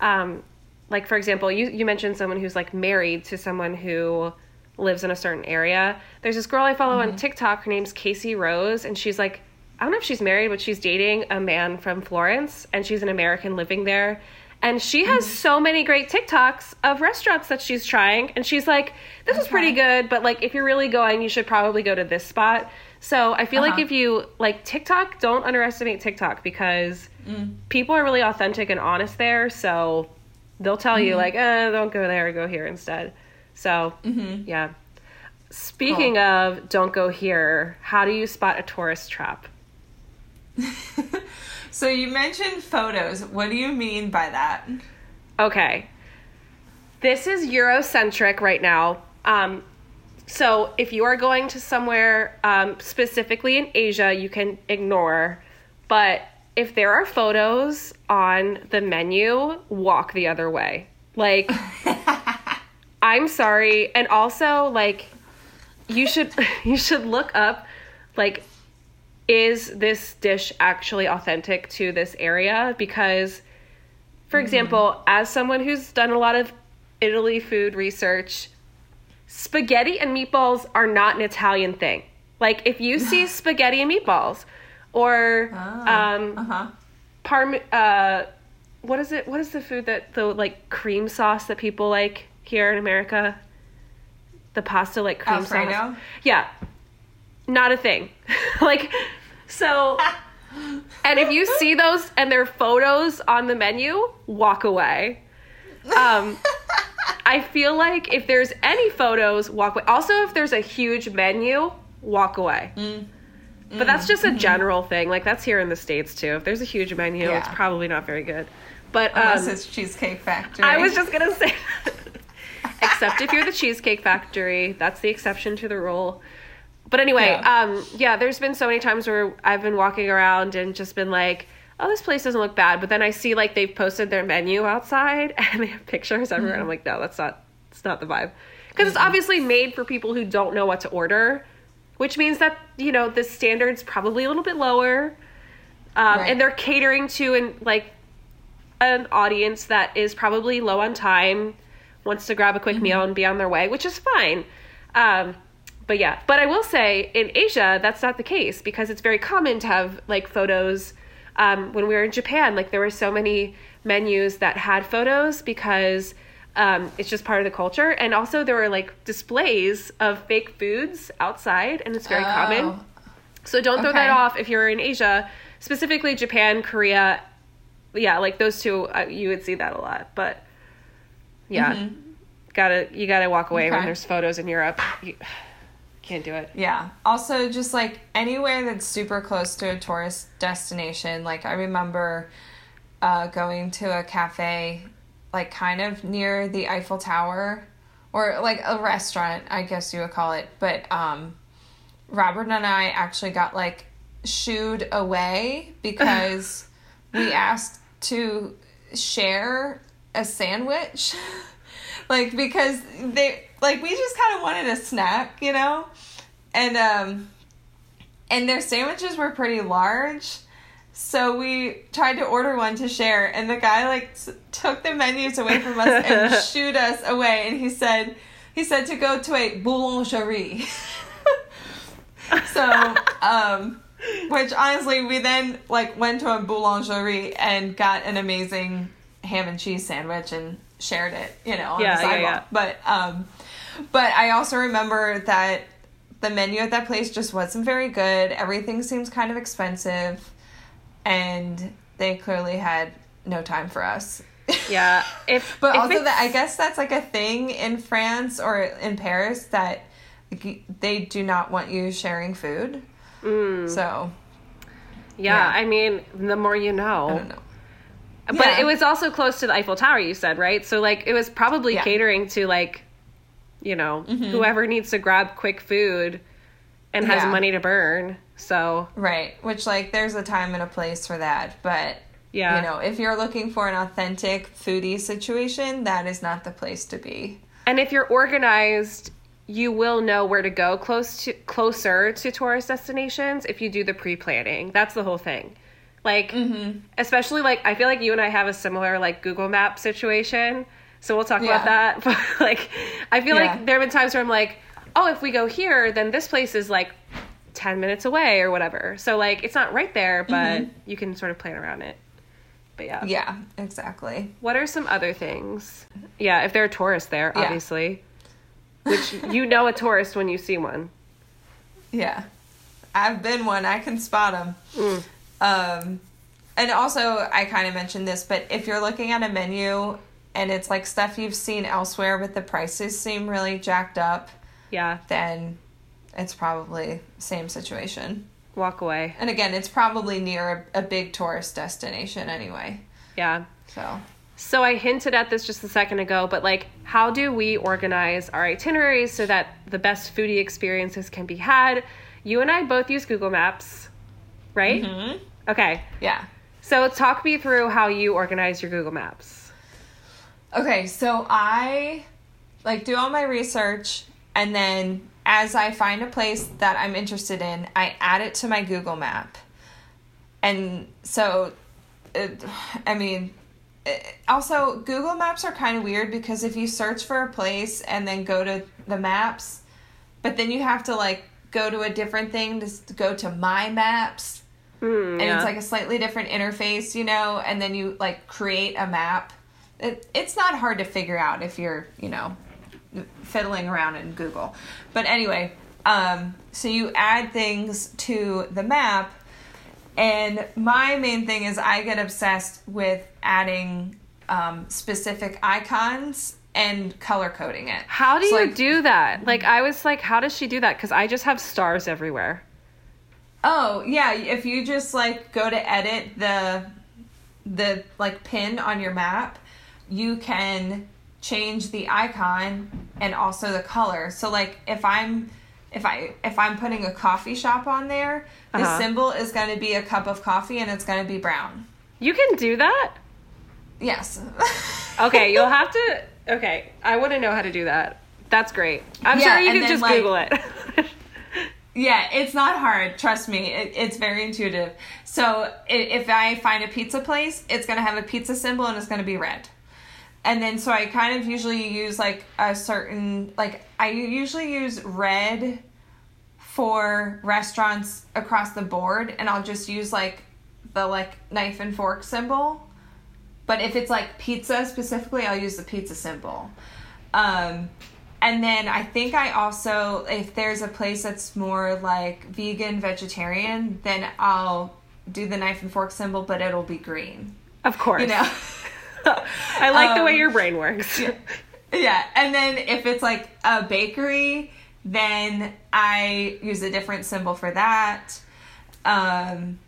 um, like for example, you, you mentioned someone who's like married to someone who lives in a certain area. There's this girl I follow on TikTok. Her name's Casey Rose, and she's like, I don't know if she's married, but she's dating a man from Florence, and she's an American living there. And she has so many great TikToks of restaurants that she's trying, and she's like, "This is pretty good, but like if you're really going, you should probably go to this spot." So I feel like Uh-huh. if you like TikTok, don't underestimate TikTok because people are really authentic and honest there. So they'll tell you like, eh, "Don't go there, go here instead." So yeah. Speaking of don't go here, how do you spot a tourist trap? <laughs> So you mentioned photos. What do you mean by that? Okay. This is Eurocentric right now. Um, so if you are going to somewhere um, specifically in Asia, you can ignore. But if there are photos on the menu, walk the other way. Like, <laughs> I'm sorry. And also, like, you should <laughs> you should look up like is this dish actually authentic to this area? Because for example as someone who's done a lot of italy food research spaghetti and meatballs are not an italian thing. Like if you see <laughs> spaghetti and meatballs or um Uh huh. parm uh what is it what is the food that the like cream sauce that people like here in america? The pasta like cream Alfredo? sauce yeah not a thing. <laughs> Like so and if you see those and they're photos on the menu walk away. Um i feel like if there's any photos walk away. Also if there's a huge menu walk away. Mm. but that's just a general thing. Like that's here in the states too. If there's a huge menu it's probably not very good. But Unless um, it's Cheesecake Factory. I was just gonna say, <laughs> except if you're the Cheesecake Factory, that's the exception to the rule. But anyway, Yeah. um, yeah, there's been so many times where I've been walking around and just been like, oh, this place doesn't look bad. But then I see like they've posted their menu outside <laughs> and they have pictures everywhere. And I'm like, no, that's not, it's not the vibe. Because it's obviously made for people who don't know what to order, which means that, you know, the standard's probably a little bit lower. Um, Right. And they're catering to and like an audience that is probably low on time, wants to grab a quick meal and be on their way, which is fine. Um, but yeah, but I will say in Asia that's not the case because it's very common to have like photos. Um, when we were in Japan, like there were so many menus that had photos because um, it's just part of the culture, and also there were like displays of fake foods outside, and it's very common. Oh. So don't throw that off if you're in Asia, specifically Japan, Korea. Yeah, like those two, uh, you would see that a lot. But yeah, gotta you gotta walk away when Mm-hmm. There's photos in Europe. You, Can't do it. Yeah. Also, just like anywhere that's super close to a tourist destination. Like, I remember uh, going to a cafe, like, kind of near the Eiffel Tower, or like a restaurant, I guess you would call it. But um, Robert and I actually got like shooed away <laughs> because we asked to share a sandwich. <laughs> like, because they, like, we just kind of wanted a snack, you know? and um and their sandwiches were pretty large so we tried to order one to share and the guy like s- took the menus away from us and <laughs> shooed us away and he said he said to go to a boulangerie <laughs> so um which honestly we then like went to a boulangerie and got an amazing ham and cheese sandwich and shared it you know on Yeah, the yeah, sidewalk but um but i also remember that the menu at that place just wasn't very good. Everything seems kind of expensive, and they clearly had no time for us. Yeah. <laughs> If but if also, it's- that I guess that's like a thing in France or in Paris that they do not want you sharing food. Mm. So yeah, yeah. I mean, the more you know. I don't. But Yeah. it was also close to the Eiffel Tower, you said, right? So like it was probably Yeah. Mm-hmm. catering to like, you know, whoever needs to grab quick food and has Yeah. money to burn. So Right, which like there's a time and a place for that, but Yeah. you know, if you're looking for an authentic foodie situation, that is not the place to be. and if you're organized, you will know where to go close to closer to tourist destinations if you do the pre-planning. That's the whole thing. Like Mm-hmm. especially like I feel like you and I have a similar like Google Map situation. So we'll talk about that. <laughs> But like I feel Yeah. like there have been times where I'm like, "Oh, if we go here, then this place is like 10 minutes away or whatever." So like it's not right there, but you can sort of plan around it. But yeah. Mm-hmm. Yeah, exactly. What are some other things? Yeah, if there are tourists there, Yeah. obviously. Which you know a tourist when you see one. Yeah. I've been one. I can spot them. Mm. Um, and also, I kind of mentioned this, but if you're looking at a menu and it's like stuff you've seen elsewhere, but the prices seem really jacked up, Yeah, then it's probably same situation. walk away. And again, it's probably near a, a big tourist destination anyway. Yeah. So, So I hinted at this just a second ago, but like, how do we organize our itineraries so that the best foodie experiences can be had? You and I both use Google Maps, right? mhm. Okay. yeah. So talk me through how you organize your Google Maps. Okay, so I like do all my research and then as I find a place that I'm interested in, I add it to my Google map. And so it, I mean it, also Google Maps are kind of weird because if you search for a place and then go to the maps, but then you have to like go to a different thing to, to go to my maps And yeah. it's like a slightly different interface, you know, and then you like create a map. It, it's not hard to figure out if you're, you know, fiddling around in Google. But anyway, um, so you add things to the map, and my main thing is I get obsessed with adding um, specific icons and color coding it. How do So, you like, do that? Like, I was like, how does she do that? Because I just have stars everywhere. Oh yeah, if you just like go to edit the the like pin on your map, you can change the icon and also the color. So like if I'm if I if I'm putting a coffee shop on there, the Uh-huh. symbol is going to be a cup of coffee and it's going to be brown. You can do that? Yes. <laughs> Okay, you'll have to. Okay, I want to know how to do that. That's great. I'm Yeah, sure you can just like- Google it. <laughs> Yeah, it's not hard. Trust me, it, it's very intuitive. So if I find a pizza place, it's gonna have a pizza symbol and it's gonna be red. And then so I kind of usually use like a certain like I usually use red for restaurants across the board, and I'll just use like the like knife and fork symbol. But if it's like pizza specifically, I'll use the pizza symbol. Um, and then I think I also, if there's a place that's more like vegan, vegetarian, then I'll do the knife and fork symbol, but it'll be green. of course. You know? <laughs> I like the way Um, your brain works. yeah. And then if it's like a bakery, then I use a different symbol for that. Um,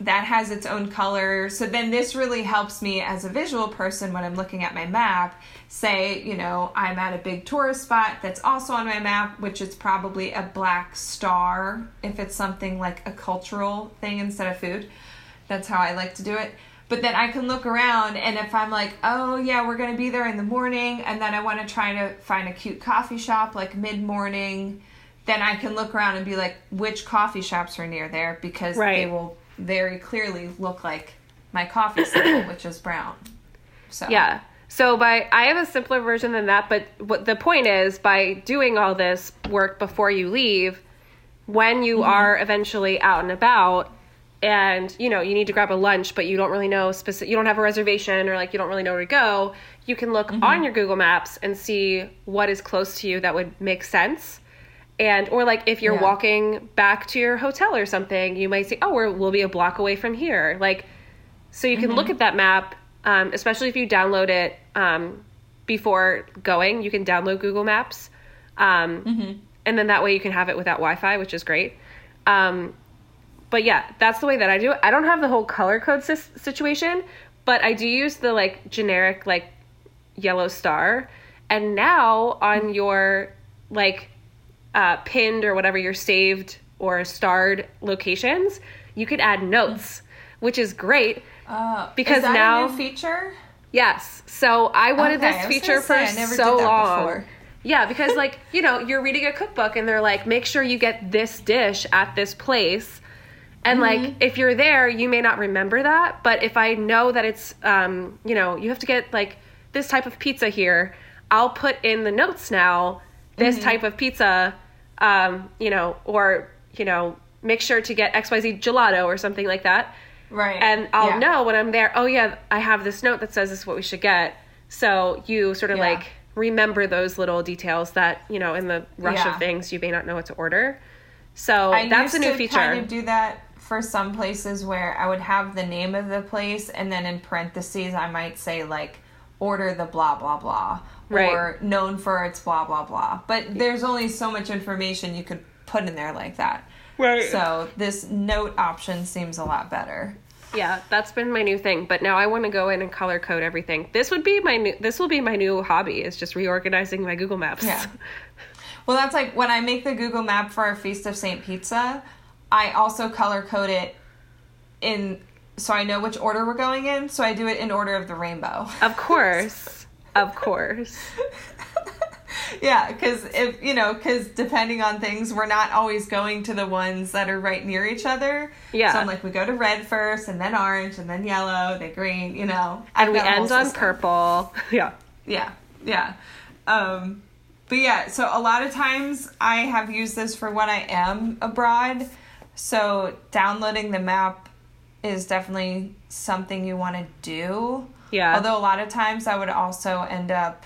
that has its own color. So then this really helps me as a visual person when I'm looking at my map. Say, you know, I'm at a big tourist spot that's also on my map, which is probably a black star if it's something like a cultural thing instead of food. That's how I like to do it. But then I can look around, and if I'm like, oh yeah, we're gonna be there in the morning, and then I want to try to find a cute coffee shop like mid morning, then I can look around and be like, which coffee shops are near there because Right. they will very clearly look like my coffee symbol, which is brown. So Yeah. So by I have a simpler version than that, but what the point is by doing all this work before you leave, when you mm-hmm. are eventually out and about and you know you need to grab a lunch but you don't really know specific you don't have a reservation or like you don't really know where to go you can look mm-hmm. on your google maps and see what is close to you that would make sense. And or like if you're Yeah. walking back to your hotel or something you might say oh we're, we'll be a block away from here. Like so you can look mm-hmm. at that map, um, especially if you download it um, before going. You can download Google Maps, um, and then that way you can have it without Wi-Fi, which is great. Um, but yeah, that's the way that I do it. I don't have the whole color code situation, but I do use the like generic like yellow star. And now on your like uh, pinned or whatever your saved or starred locations, you could add notes, which is great. Uh, Because now- a new feature. Yes. So I wanted Okay, this feature for say, I never so did that long. before. Yeah, <laughs> because like, you know, you're reading a cookbook and they're like, make sure you get this dish at this place. And Mm-hmm. like if you're there, you may not remember that, but if I know that it's um, you know, you have to get like this type of pizza here, I'll put in the notes now this Mm-hmm. type of pizza um, you know, or you know, make sure to get XYZ gelato or something like that Right. and I'll Yeah. know when I'm there. Oh yeah, I have this note that says this is what we should get. So you sort of Yeah. like remember those little details that you know in the rush Yeah. of things you may not know what to order. So I that's a new to feature. kind of do that for some places where I would have the name of the place and then in parentheses I might say like order the blah blah blah Right. or known for its blah blah blah. But there's only so much information you could put in there like that. Right. So this note option seems a lot better. yeah, that's been my new thing. But now I want to go in and color code everything. This would be my new. This will be my new hobby. Is just reorganizing my Google Maps. Yeah. <laughs> Well, that's like when I make the Google map for our Feast of St. Pizza, I also color code it in so I know which order we're going in. So I do it in order of the rainbow. of course. Of course. <laughs> yeah, because if you know, because depending on things, we're not always going to the ones that are right near each other. Yeah. So I'm like, we go to red first, and then orange, and then yellow, then green. You know, And I've we got a whole end on purple. <laughs> Yeah. Yeah, yeah. Um, but yeah, so a lot of times I have used this for when I am abroad. So downloading the map is definitely something you want to do. Yeah. Although a lot of times I would also end up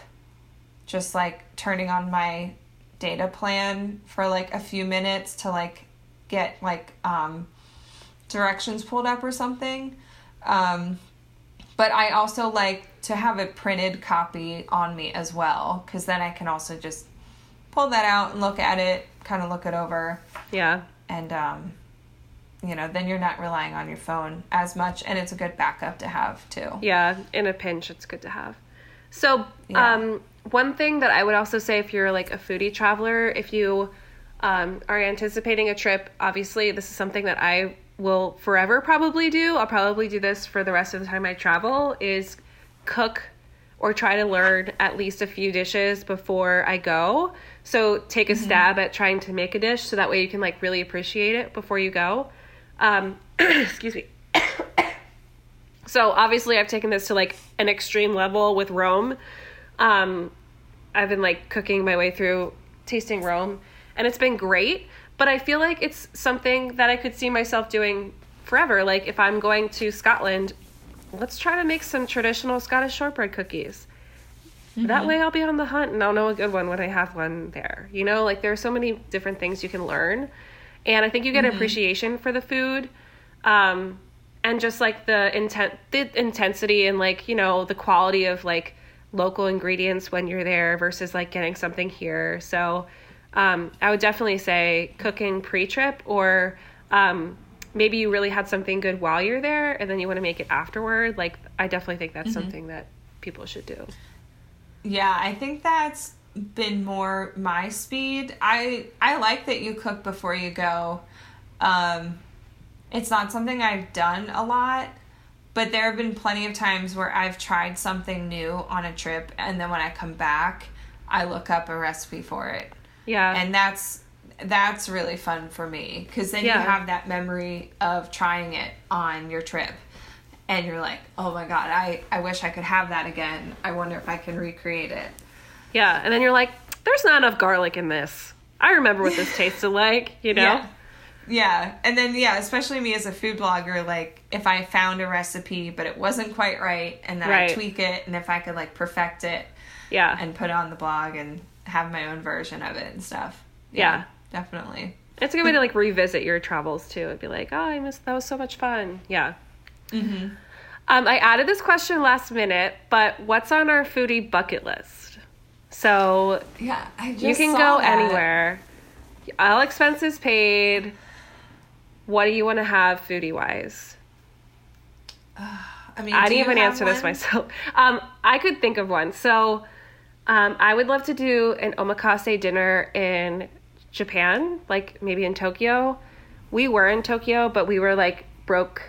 just like turning on my data plan for like a few minutes to like get like um directions pulled up or something. Um but I also like to have a printed copy on me as well cuz then I can also just pull that out and look at it, kind of look it over Yeah. and um you know, then you're not relying on your phone as much and it's a good backup to have too. Yeah, in a pinch, it's good to have. So, Yeah. um, one thing that I would also say if you're like a foodie traveler, if you um, are anticipating a trip, obviously this is something that I will forever probably do. I'll probably do this for the rest of the time I travel is cook or try to learn at least a few dishes before I go. So take a stab at trying to make a dish so that way you can like really appreciate it before you go. Um, <clears throat> excuse me. <coughs> So obviously, I've taken this to like an extreme level with Rome. Um, I've been like cooking my way through tasting Rome, and it's been great. But I feel like it's something that I could see myself doing forever. Like if I'm going to Scotland, let's try to make some traditional Scottish shortbread cookies. That way, I'll be on the hunt and I'll know a good one when I have one there. You know, like there are so many different things you can learn, and I think you get appreciation for the food. Um, and just like the intent the intensity and like you know the quality of like local ingredients when you're there versus like getting something here so um, I would definitely say cooking pre-trip or um, maybe you really had something good while you're there and then you want to make it afterward. Like I definitely think that's something that people should do. Yeah, I think that's been more my speed. I I like that you cook before you go. Um it's not something I've done a lot, but there have been plenty of times where I've tried something new on a trip and then when I come back, I look up a recipe for it. Yeah. And that's that's really fun for me cuz then Yeah. you have that memory of trying it on your trip. And you're like, "Oh my god, I I wish I could have that again. I wonder if I can recreate it." yeah. And then you're like, there's not enough garlic in this. I remember what this <laughs> tasted like, you know? Yeah. Yeah. And then yeah, especially me as a food blogger, like if I found a recipe but it wasn't quite right and then Right. I tweak it and if I could like perfect it Yeah. and put it on the blog and have my own version of it and stuff. Yeah. Definitely. It's a good way to like revisit your travels too. It'd be like, oh, I missed that was so much fun. Yeah. Mhm. Um, I added this question last minute, but what's on our foodie bucket list? So Yeah, I just you can go that. anywhere. All expenses paid. What do you want to have foodie wise? I mean, I didn't even answer this myself. <laughs> Um, I could think of one. So um, I would love to do an omakase dinner in Japan, like maybe in Tokyo. We were in Tokyo, but we were like broke,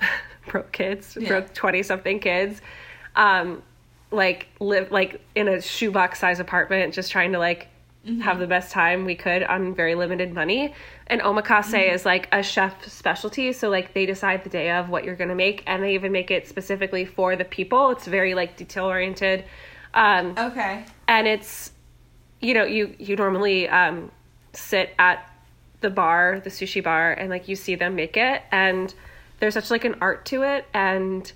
<laughs> broke kids, Yeah. broke twenty something kids, um, like live like in a shoebox size apartment, just trying to like Mm-hmm. have the best time we could on very limited money. And omakase Mm-hmm. is like a chef specialty, so like they decide the day of what you're gonna make, and they even make it specifically for the people. It's very like detail oriented. Um, Okay. and it's you know you you normally um sit at the bar the sushi bar and like you see them make it and there's such like an art to it and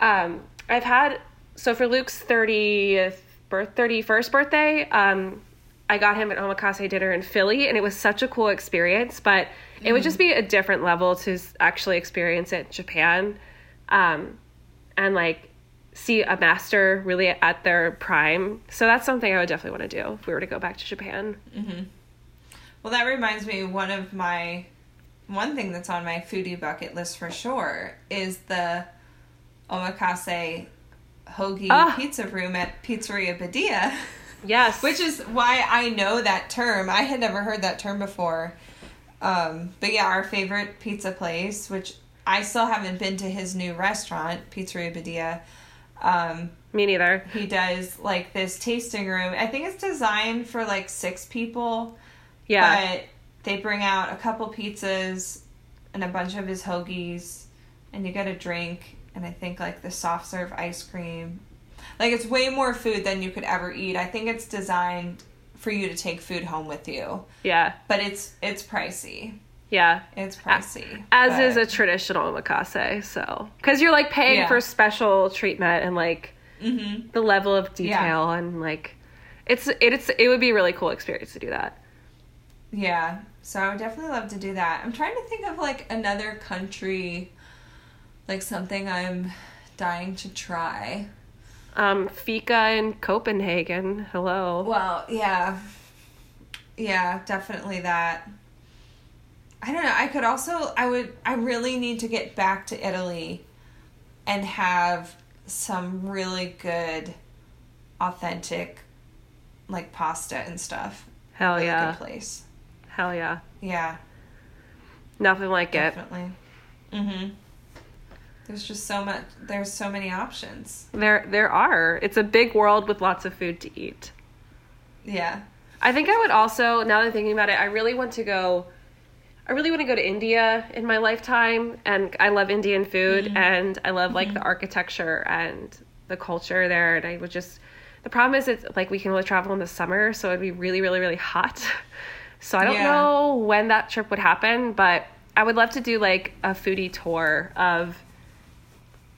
um i've had so for luke's 30th birth 31st birthday um i got him an omakase dinner in philly and it was such a cool experience but it would just be a different level to actually experience it in japan um and like see a master really at their prime. So that's something I would definitely want to do if we were to go back to Japan. Well, that reminds me one of my one thing that's on my foodie bucket list for sure is the omakase hoagie Ah. pizza room at Pizzeria Beddia. <laughs> Yes. Which is why I know that term. I had never heard that term before. Um, but yeah, our favorite pizza place, which I still haven't been to his new restaurant, Pizzeria Beddia. Um, me neither. he does like this tasting room. I think it's designed for like six people, Yeah. but they bring out a couple pizzas and a bunch of his hoagies, and you get a drink, and I think like the soft serve ice cream. Like it's way more food than you could ever eat. I think it's designed for you to take food home with you, yeah. but it's it's pricey. Yeah. It's pricey. As but- is a traditional omakase. So, because you're like paying Yeah. for special treatment and like Mhm. the level of detail and like it's it's it would be a really cool experience to do that. Yeah, so I would definitely love to do that. I'm trying to think of like another country, like something I'm dying to try. Um, Fika in Copenhagen. Hello. Well, yeah, yeah, definitely that. I don't know. I could also. I would. I really need to get back to Italy, and have some really good, authentic, like pasta and stuff. Hell Really yeah. good place. Hell yeah. Yeah. Nothing like it. Definitely. Mm Mhm. There's just so much. There's so many options. There there are. It's a big world with lots of food to eat. Yeah. I think I would also, now that I'm thinking about it, I really want to go. I really want to go to India in my lifetime, and I love Indian food, mm-hmm. and I love like the mm-hmm. architecture and the culture there. And I would just, the problem is, it's like we can only travel in the summer, so it'd be really, really, really hot. <laughs> So I don't Yeah. know when that trip would happen, but I would love to do like a foodie tour of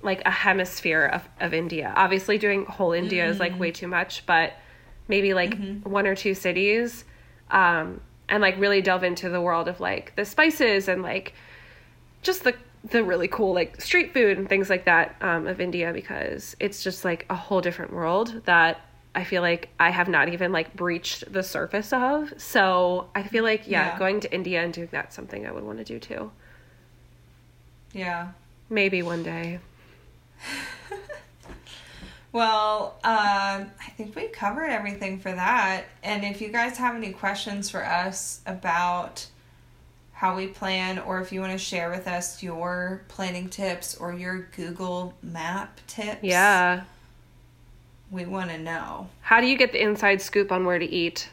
like a hemisphere of, of India. Obviously, doing whole India is like way too much, but maybe like one or two cities, um, and like really delve into the world of like the spices and like just the the really cool like street food and things like that um, of India because it's just like a whole different world that I feel like I have not even like breached the surface of. So I feel like yeah, Yeah. going to India and doing that's something I would want to do too. Yeah. Maybe one day. Well, um, I think we covered everything for that. And if you guys have any questions for us about how we plan, or if you want to share with us your planning tips or your Google Map tips, Yeah. we want to know. How do you get the inside scoop on where to eat?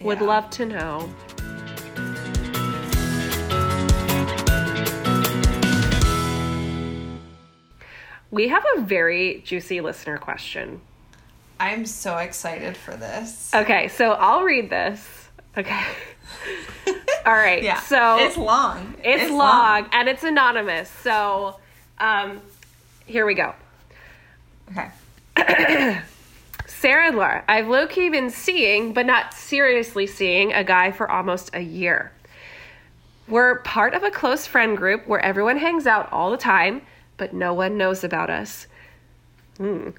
Would love to know. We have a very juicy listener question. I'm so excited for this. Okay, so I'll read this. Okay. <laughs> All right. yeah. So it's long. It's, long, and it's anonymous. So um, here we go. Okay. <clears throat> Sarah and Laura, I've low key been seeing, but not seriously seeing, a guy for almost a year. We're part of a close friend group where everyone hangs out all the time, but no one knows about us. Hmm.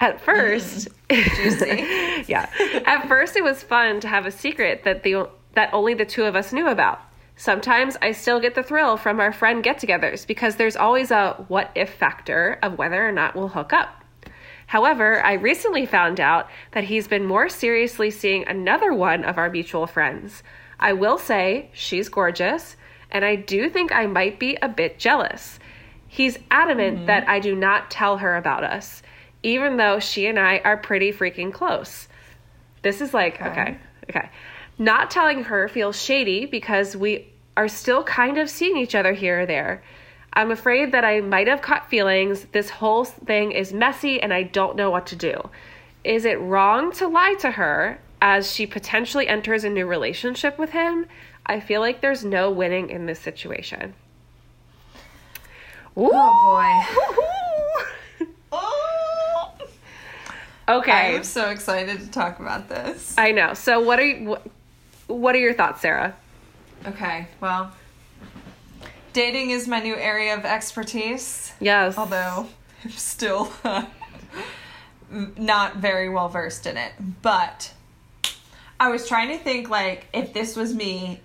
At first, <laughs> Juicy. <laughs> yeah. At first, it was fun to have a secret that the that only the two of us knew about. Sometimes I still get the thrill from our friend get-togethers because there's always a what if factor of whether or not we'll hook up. However, I recently found out that he's been more seriously seeing another one of our mutual friends. I will say she's gorgeous, and I do think I might be a bit jealous. He's adamant mm-hmm. that I do not tell her about us, even though she and I are pretty freaking close. This is like, okay, okay. Not telling her feels shady because we are still kind of seeing each other here or there. I'm afraid that I might have caught feelings. This whole thing is messy and I don't know what to do. Is it wrong to lie to her as she potentially enters a new relationship with him? I feel like there's no winning in this situation. Ooh. Oh <laughs> Oh. Okay. I'm so excited to talk about this. I know. So what are you what, what are your thoughts, Sarah? Okay, well, dating is my new area of expertise, Yes. although I'm still uh, not very well versed in it. But I was trying to think, like, if this was me,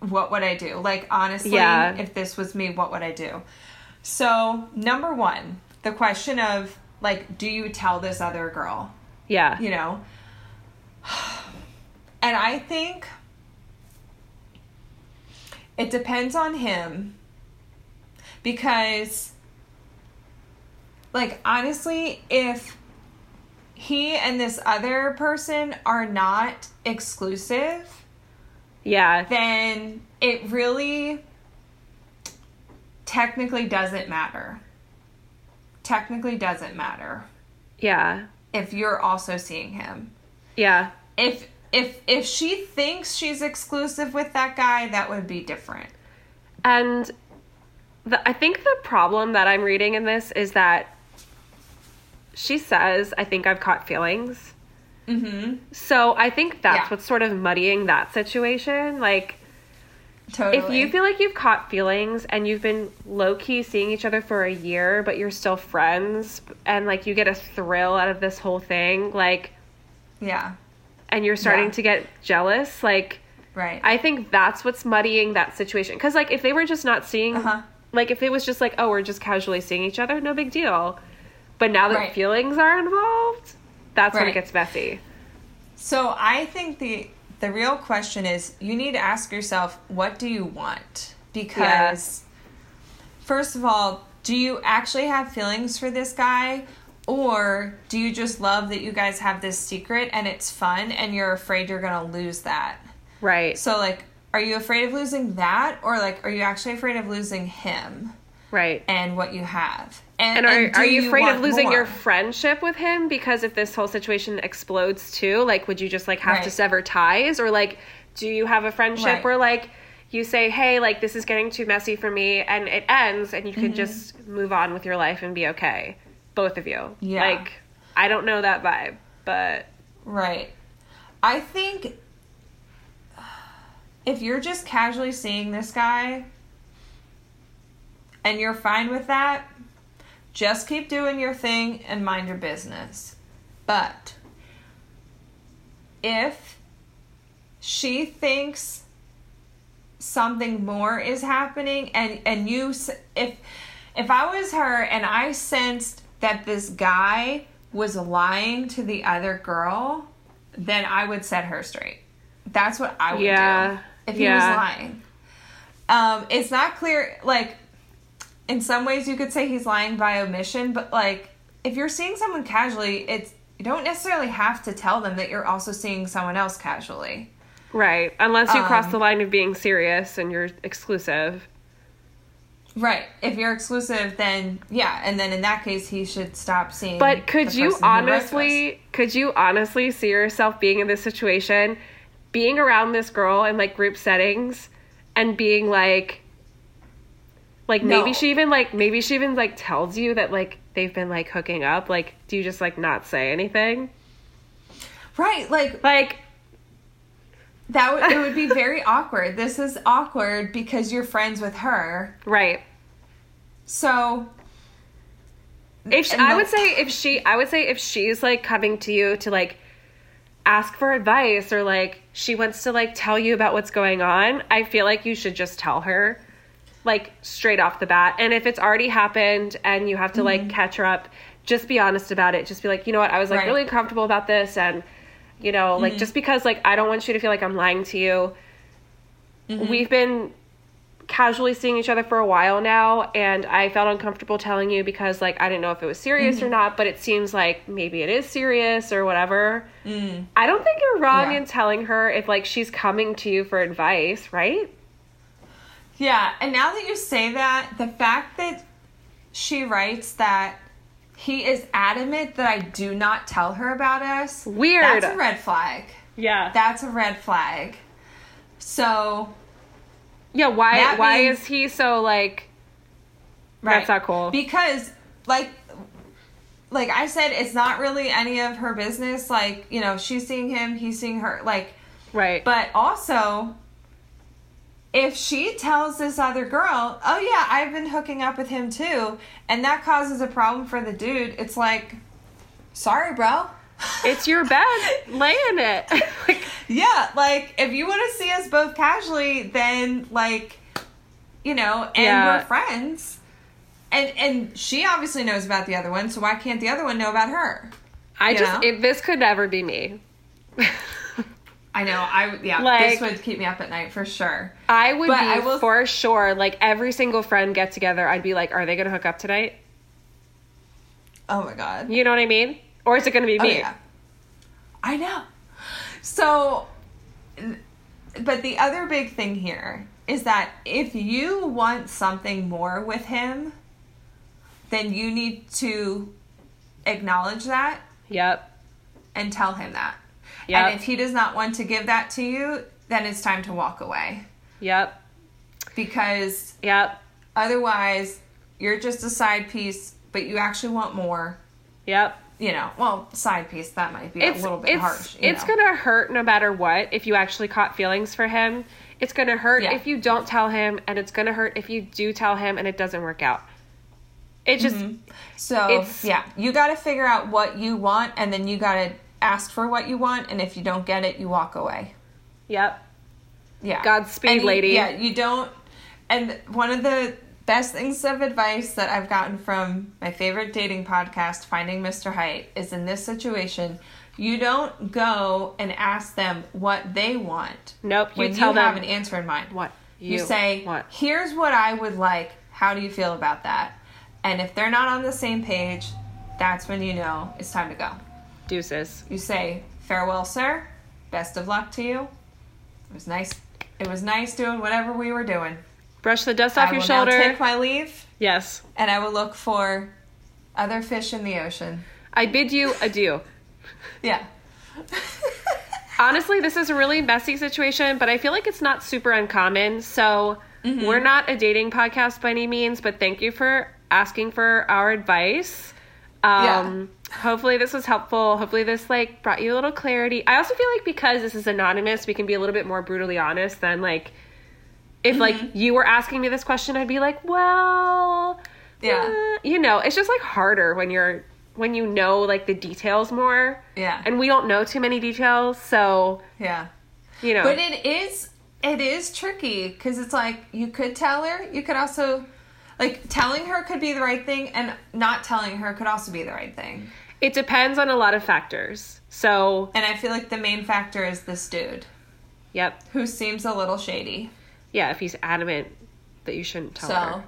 what would I do? Like, honestly, Yeah. if this was me, what would I do? So, number one, the question of, like, do you tell this other girl? Yeah. you know. And I think it depends on him because like honestly if he and this other person are not exclusive Yeah. then it really technically doesn't matter technically doesn't matter Yeah. if you're also seeing him Yeah. if if if she thinks she's exclusive with that guy, that would be different. And the, I think the problem that I'm reading in this is that she says, I think I've caught feelings. Mm-hmm. So I think that's Yeah. what's sort of muddying that situation. Like, Totally. if you feel like you've caught feelings and you've been low key seeing each other for a year, but you're still friends, and like you get a thrill out of this whole thing, like, yeah, and you're starting Yeah. to get jealous, like, right. I think that's what's muddying that situation. Because, like, if they were just not seeing, Uh-huh. like, if it was just like, oh, we're just casually seeing each other, no big deal. But now that Right. feelings are involved, that's when it gets messy. so I think the the real question is you need to ask yourself what do you want? Because first of all, do you actually have feelings for this guy? Or do you just love that you guys have this secret and it's fun and you're afraid you're gonna lose that? Right. So like are you afraid of losing that or like are you actually afraid of losing him Right. and what you have? And are, do are you afraid of losing your friendship with him? Because if this whole situation explodes too, like, would you just like have to sever ties? Or like, do you have a friendship Right. where like you say, hey, like, this is getting too messy for me, and it ends, and you Mm-hmm. can just move on with your life and be okay? Both of you. Yeah. Like, I don't know that vibe, but Right. I think if you're just casually seeing this guy and you're fine with that, just keep doing your thing and mind your business. But if she thinks something more is happening and and you if if I was her and I sensed that this guy was lying to the other girl, then I would set her straight. That's what I would Yeah. do if he Yeah. was lying. Um, it's not clear. Like, in some ways, you could say he's lying by omission, but like, if you're seeing someone casually, it's you don't necessarily have to tell them that you're also seeing someone else casually. Right. Unless you cross Um, the line of being serious and you're exclusive. Right. If you're exclusive, then yeah, and then in that case, he should stop seeing. But could you person who wrote to us. honestly could you honestly see yourself being in this situation, being around this girl in like group settings and being like like maybe she even like maybe she even like tells you that like they've been like hooking up. Like do you just like not say anything? Right. Like Like that. Would, it would be <laughs> very awkward. This is awkward because you're friends with her. right. So If she, I the- would say if she I would say if she's like coming to you to like ask for advice or like she wants to like tell you about what's going on, I feel like you should just tell her like straight off the bat. And if it's already happened and you have to like mm-hmm. catch her up, just be honest about it. Just be like, "You know what? I was like Right. really uncomfortable about this and you know, like mm-hmm. just because like I don't want you to feel like I'm lying to you. Mm-hmm. We've been casually seeing each other for a while now and I felt uncomfortable telling you because like I didn't know if it was serious or not, but it seems like maybe it is serious or whatever. Mm. I don't think you're wrong Yeah. in telling her if like she's coming to you for advice, right? Yeah, and now that you say that, the fact that she writes that he is adamant that I do not tell her about us. Weird. That's a red flag. Yeah. That's a red flag. So, yeah, why why means- is he so like right. That's not cool. Because like like I said it's not really any of her business like, you know, she's seeing him, he's seeing her like right. But also, if she tells this other girl, oh yeah, I've been hooking up with him too, and that causes a problem for the dude, it's like, sorry, bro. it's your bed. Lay in it. <laughs> like, Yeah, like if you want to see us both casually, then like, you know, and Yeah. we're friends. And and she obviously knows about the other one, so why can't the other one know about her? I You just it, this could never be me. <laughs> I know, I yeah, Like- this would keep me up at night for sure. I would But be I will- for sure like every single friend get together. I'd be like, "Are they gonna hook up tonight?" Oh my god. You know what I mean? Or is it gonna be Oh, me? yeah. I know. So, but the other big thing here is that if you want something more with him, then you need to acknowledge that Yep. and tell him that. Yep. And if he does not want to give that to you, then it's time to walk away Yep. because Yep. otherwise you're just a side piece, but you actually want more. Yep. You know, well, side piece that might be It's a little bit it's harsh. it's know. gonna hurt no matter what if you actually caught feelings for him. It's gonna hurt Yeah. if you don't tell him, and it's gonna hurt if you do tell him and it doesn't work out. It just mm-hmm. So It's- yeah, you got to figure out what you want, and then you got to ask for what you want. And if you don't get it, you walk away. yep. Yeah. Godspeed, you- lady. Yeah, you don't. And one of the best things of advice that I've gotten from my favorite dating podcast, Finding Mr. Height, is in this situation, you don't go and ask them what they want. Nope. You when tell you them have an answer in mind. what You, say, what. here's what I would like. How do you feel about that? And if they're not on the same page, that's when you know it's time to go. Deuces. You say, farewell, sir. Best of luck to you. It was nice. It was nice doing whatever we were doing. Brush the dust off I your will shoulder. now take my leave, yes. and I will look for other fish in the ocean. I bid you adieu. Yeah. <laughs> Honestly, this is a really messy situation, but I feel like it's not super uncommon. So, Mm-hmm. we're not a dating podcast by any means, but thank you for asking for our advice. Um, hopefully this was helpful. Hopefully this like brought you a little clarity. I also feel like because this is anonymous, we can be a little bit more brutally honest than like if Mm-hmm. like you were asking me this question, I'd be like, "Well, Yeah. uh," you know, it's just like harder when you're when you know like the details more. Yeah. And we don't know too many details, so yeah. you know. But it is it is tricky because it's like you could tell her, you could also like telling her could be the right thing, and not telling her could also be the right thing. it depends on a lot of factors. So, And I feel like the main factor is this dude yep. who seems a little shady. Yeah, if he's adamant that you shouldn't tell So, her.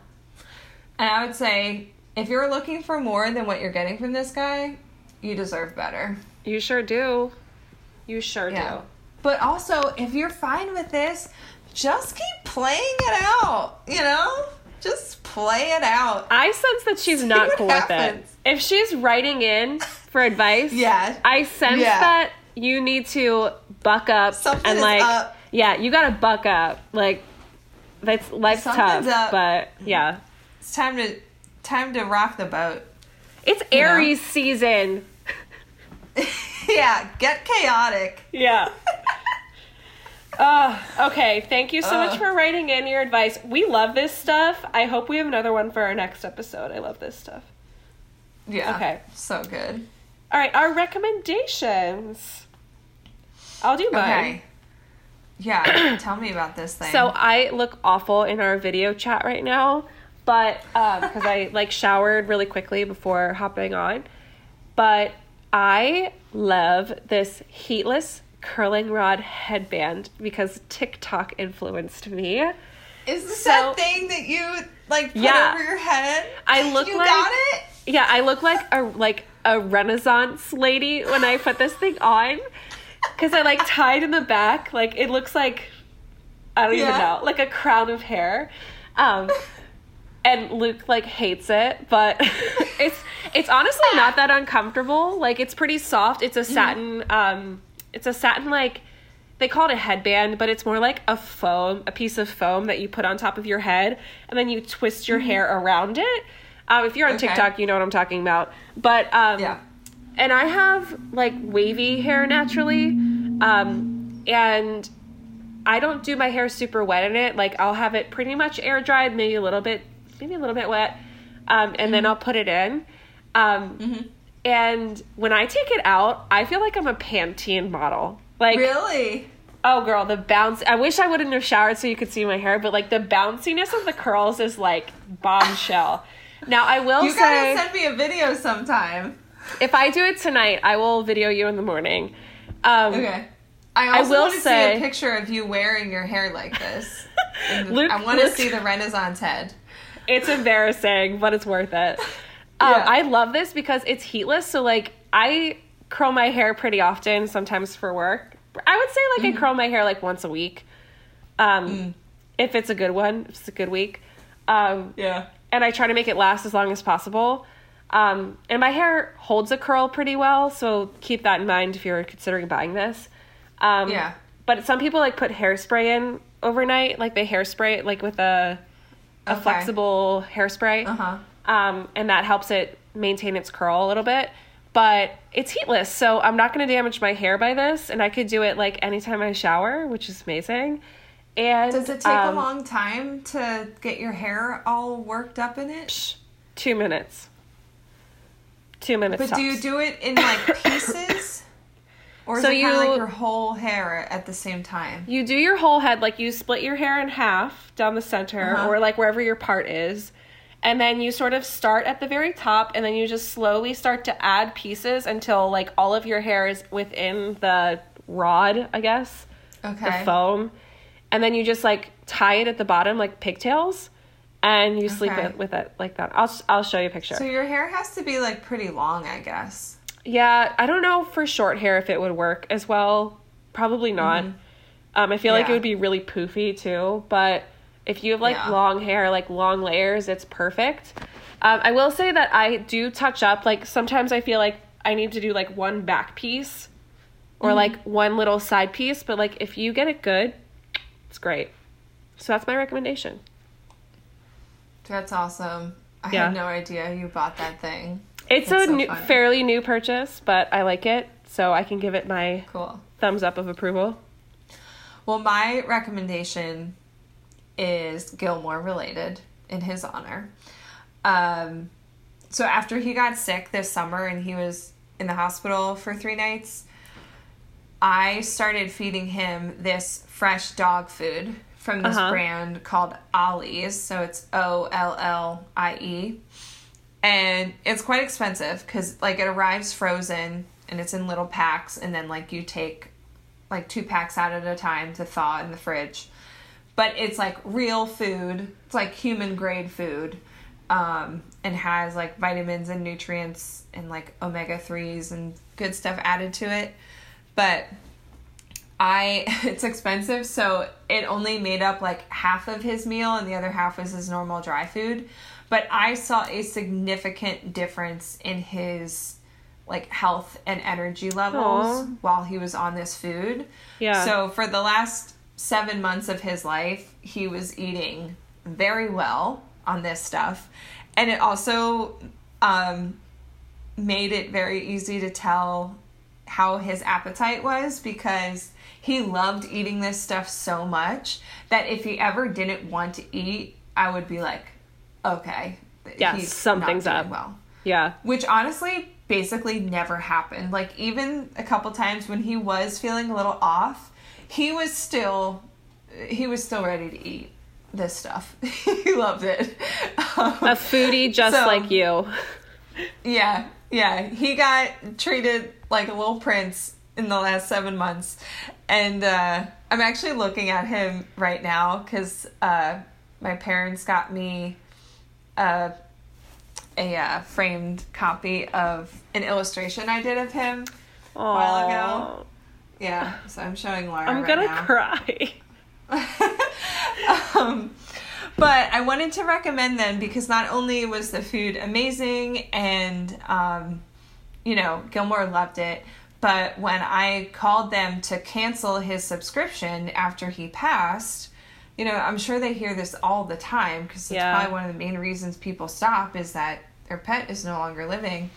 and I would say if you're looking for more than what you're getting from this guy, you deserve better. You sure do. You sure Yeah. do. But also, if you're fine with this, just keep playing it out, you know? Just play it out. I sense that she's not what cool with it. If she's writing in for advice, Yeah. I sense Yeah. that you need to buck up Something and like up. yeah, you gotta buck up. Like that's life's Something's tough, up. but yeah, It's time to time to rock the boat. it's You know? Aries season. <laughs> yeah, get chaotic. Yeah. <laughs> Uh, okay, thank you so much for writing in your advice. We love this stuff. I hope we have another one for our next episode. I love this stuff. Yeah. Okay. So good. All right, our recommendations. I'll do mine. Okay. Yeah, <clears throat> tell me about this thing. So I look awful in our video chat right now, but because I like showered really quickly before hopping on. But I love this heatless curling rod headband because TikTok influenced me. is this so- that thing that you like put Yeah. over your head? I look you like- got it? Yeah, I look like a like a Renaissance lady when I put this thing on because I like tied in the back. Like it looks like I don't even know, like a crown of hair. Um, and Luke like hates it, but <laughs> it's it's honestly not that uncomfortable. Like it's pretty soft. It's a satin. Um, it's a satin like they call it a headband, but it's more like a foam, a piece of foam that you put on top of your head, and then you twist your hair around it. Um, if you're on Okay. TikTok, you know what I'm talking about. But um, Yeah. and I have like wavy hair naturally, um, and I don't do my hair super wet in it. Like I'll have it pretty much air dried, maybe a little bit, maybe a little bit wet, um, and Mm-hmm. then I'll put it in. Um, And when I take it out, I feel like I'm a Pantene model. Like Really? Oh, girl, the bounce. I wish I wouldn't have showered so you could see my hair, but like the bounciness of the curls is like bombshell. Now, I will You say, gotta send me a video sometime. if I do it tonight, I will video you in the morning. Um, Okay. I also will want to say- see a picture of you wearing your hair like this. <laughs> Luke- I want to see the Renaissance head. It's embarrassing, but it's worth it. Um, Yeah. I love this because it's heatless. So, like, I curl my hair pretty often, sometimes for work. I would say, like, I curl my hair like once a week. Um, If it's a good one, if it's a good week. Um, Yeah. and I try to make it last as long as possible. Um, and my hair holds a curl pretty well, so keep that in mind if you're considering buying this. Um, Yeah. But some people like put hairspray in overnight, like they hairspray it like with a a Okay. flexible hairspray, Uh huh. Um, and that helps it maintain its curl a little bit. But it's heatless, so I'm not going to damage my hair by this, and I could do it like anytime I shower, which is amazing. And Does it take a um, long time to get your hair all worked up in it? Psh, two minutes. Two minutes. But do you do it in like <coughs> pieces? Or is So it you- like your whole hair at the same time? You do your whole head, like you split your hair in half down the center, Uh-huh. or like wherever your part is. And then you sort of start at the very top, and then you just slowly start to add pieces until like all of your hair is within the rod, I guess, Okay. the foam. And then you just like tie it at the bottom like pigtails, and you sleep Okay. it with it like that. I'll I'll show you a picture. So your hair has to be like pretty long, I guess. Yeah, I don't know for short hair if it would work as well. Probably not. Um, I feel like it Mm-hmm. Would be really poofy too. But if you have like Yeah. long hair, like long layers, it's perfect. Um, I will say that I do touch up. Like sometimes I feel like I need to do like one back piece Mm-hmm. or like one little side piece. But like if you get it good, it's great. So that's my recommendation. That's awesome. I Yeah. had no idea you bought that thing. It's a so new, fairly new purchase, but I like it, so I can give it my Cool. thumbs up of approval. Well, my recommendation is Gilmore related in his honor. Um, so after he got sick this summer and he was in the hospital for three nights, I started feeding him this fresh dog food from this Uh-huh. brand called Ollie's. So it's O L L I E. And it's quite expensive because, like, it arrives frozen and it's in little packs, and then, like, you take like two packs out at a time to thaw in the fridge. But it's like real food, it's like human grade food, um, and has like vitamins and nutrients and like omega 3s and good stuff added to it. But I <laughs> it's expensive, so it only made up like half of his meal and the other half was his normal dry food. But I saw a significant difference in his like health and energy levels Aw. while he was on this food. Yeah. So for the last 7 months of his life, he was eating very well on this stuff. And it also um made it very easy to tell how his appetite was because he loved eating this stuff so much that if he ever didn't want to eat, I would be like, okay, Yeah, he's something's up. Well, yeah. which honestly basically never happened. Like even a couple times when he was feeling a little off, he was still he was still ready to eat this stuff. <laughs> he loved it. Um, A foodie just So- like you. yeah, yeah. He got treated like a little prince in the last seven months. And uh, I'm actually looking at him right now because uh, my parents got me uh, a uh, framed copy of an illustration I did of him a while ago. Yeah, so I'm showing Laura. I'm right gonna now. cry. <laughs> um, but I wanted to recommend them because not only was the food amazing and, um, you know, Gilmore loved it, but when I called them to cancel his subscription after he passed, you know, I'm sure they hear this all the time because it's Yeah. probably one of the main reasons people stop is that their pet is no longer living.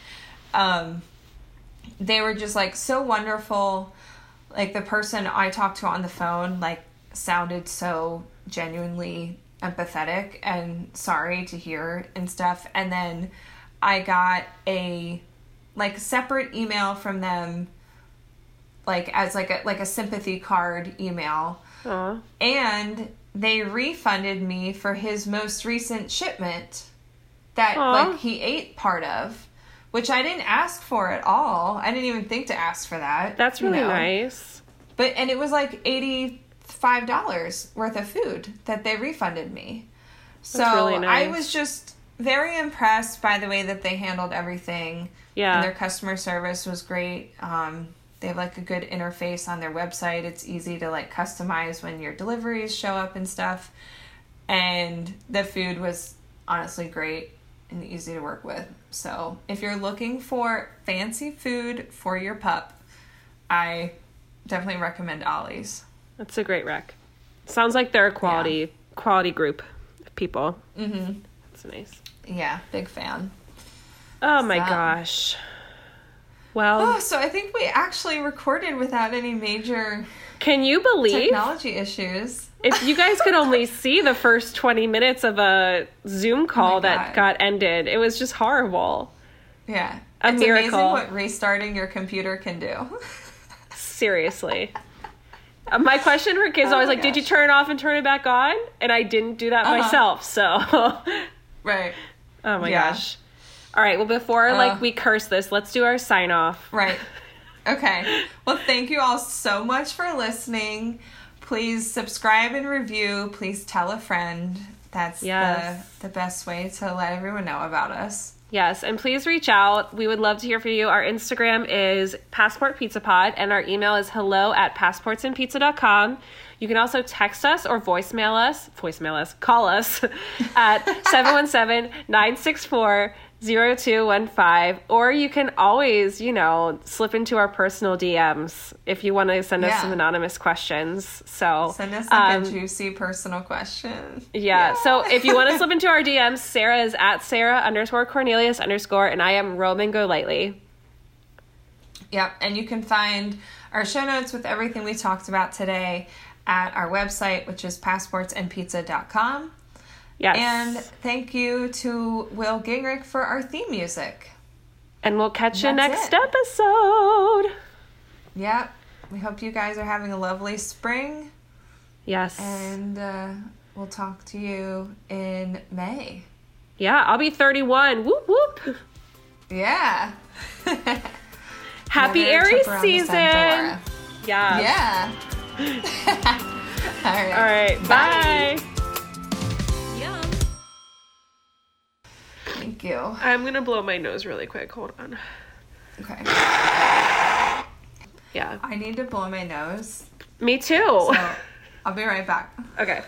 Um, they were just like so wonderful. Like the person I talked to on the phone, like sounded so genuinely empathetic and sorry to hear and stuff. And then I got a like separate email from them, like as like a like a sympathy card email, Aw. and they refunded me for his most recent shipment that like he ate part of which i didn't ask for at all i didn't even think to ask for that That's you really know. nice. but and it was like $85 worth of food that they refunded me so That's really i was just very impressed by the way that they handled everything Yeah. and their customer service was great. Um, they have like a good interface on their website. It's easy to like customize when your deliveries show up and stuff. And the food was honestly great and easy to work with. So if you're looking for fancy food for your pup, I definitely recommend Ollie's. That's a great rec. Sounds like they're a quality quality group of people. Mm-hmm. That's nice. Yeah, big fan. Oh my So- gosh. Well, Oh, so I think we actually recorded without any major can you believe technology issues. If you guys could only see the first 20 minutes of a Zoom call that Oh God. got ended? It was just horrible. Yeah. A it's miracle. amazing what restarting your computer can do. <laughs> Seriously. Uh, My question for kids is Oh always like, did you turn it off and turn it back on? And I didn't do that Uh-huh. myself. So, <laughs> Right. oh my Yeah. gosh. All right. Well, before Uh. like we curse this, let's do our sign off. Right. <laughs> Okay. Well, thank you all so much for listening. Please subscribe and review. Please tell a friend. That's Yes. the, the best way to let everyone know about us. Yes, and please reach out. We would love to hear from you. Our Instagram is Passport Pizza Pod, and our email is hello at passportsandpizza.com. You can also text us or voicemail us, voicemail us, call us <laughs> at <laughs> 717 964 0215. Or you can always, you know, slip into our personal DMs if you want to send us Yeah. some anonymous questions. So Send us like um, a juicy personal question. yeah. So if you want to <laughs> slip into our DMs, Sarah is at Sarah underscore Cornelius underscore, and I am Roman Go Lightly. Yep, and you can find our show notes with everything we talked about today at our website, which is passportsandpizza.com. Yes. And thank you to Will Gingrich for our theme music. And we'll catch you next it. episode. Yep. We hope you guys are having a lovely spring, Yes. and uh, we'll talk to you in May. yeah, I'll be 31. Whoop whoop. Yeah. <laughs> Happy Aries trip around the season. Yeah. Yeah. <laughs> <laughs> All right. All right. Bye. Yum. Thank you. I'm to blow my nose really quick. Hold on. Okay. Yeah. I need to blow my nose. Me too. So <laughs> I'll be right back. Okay.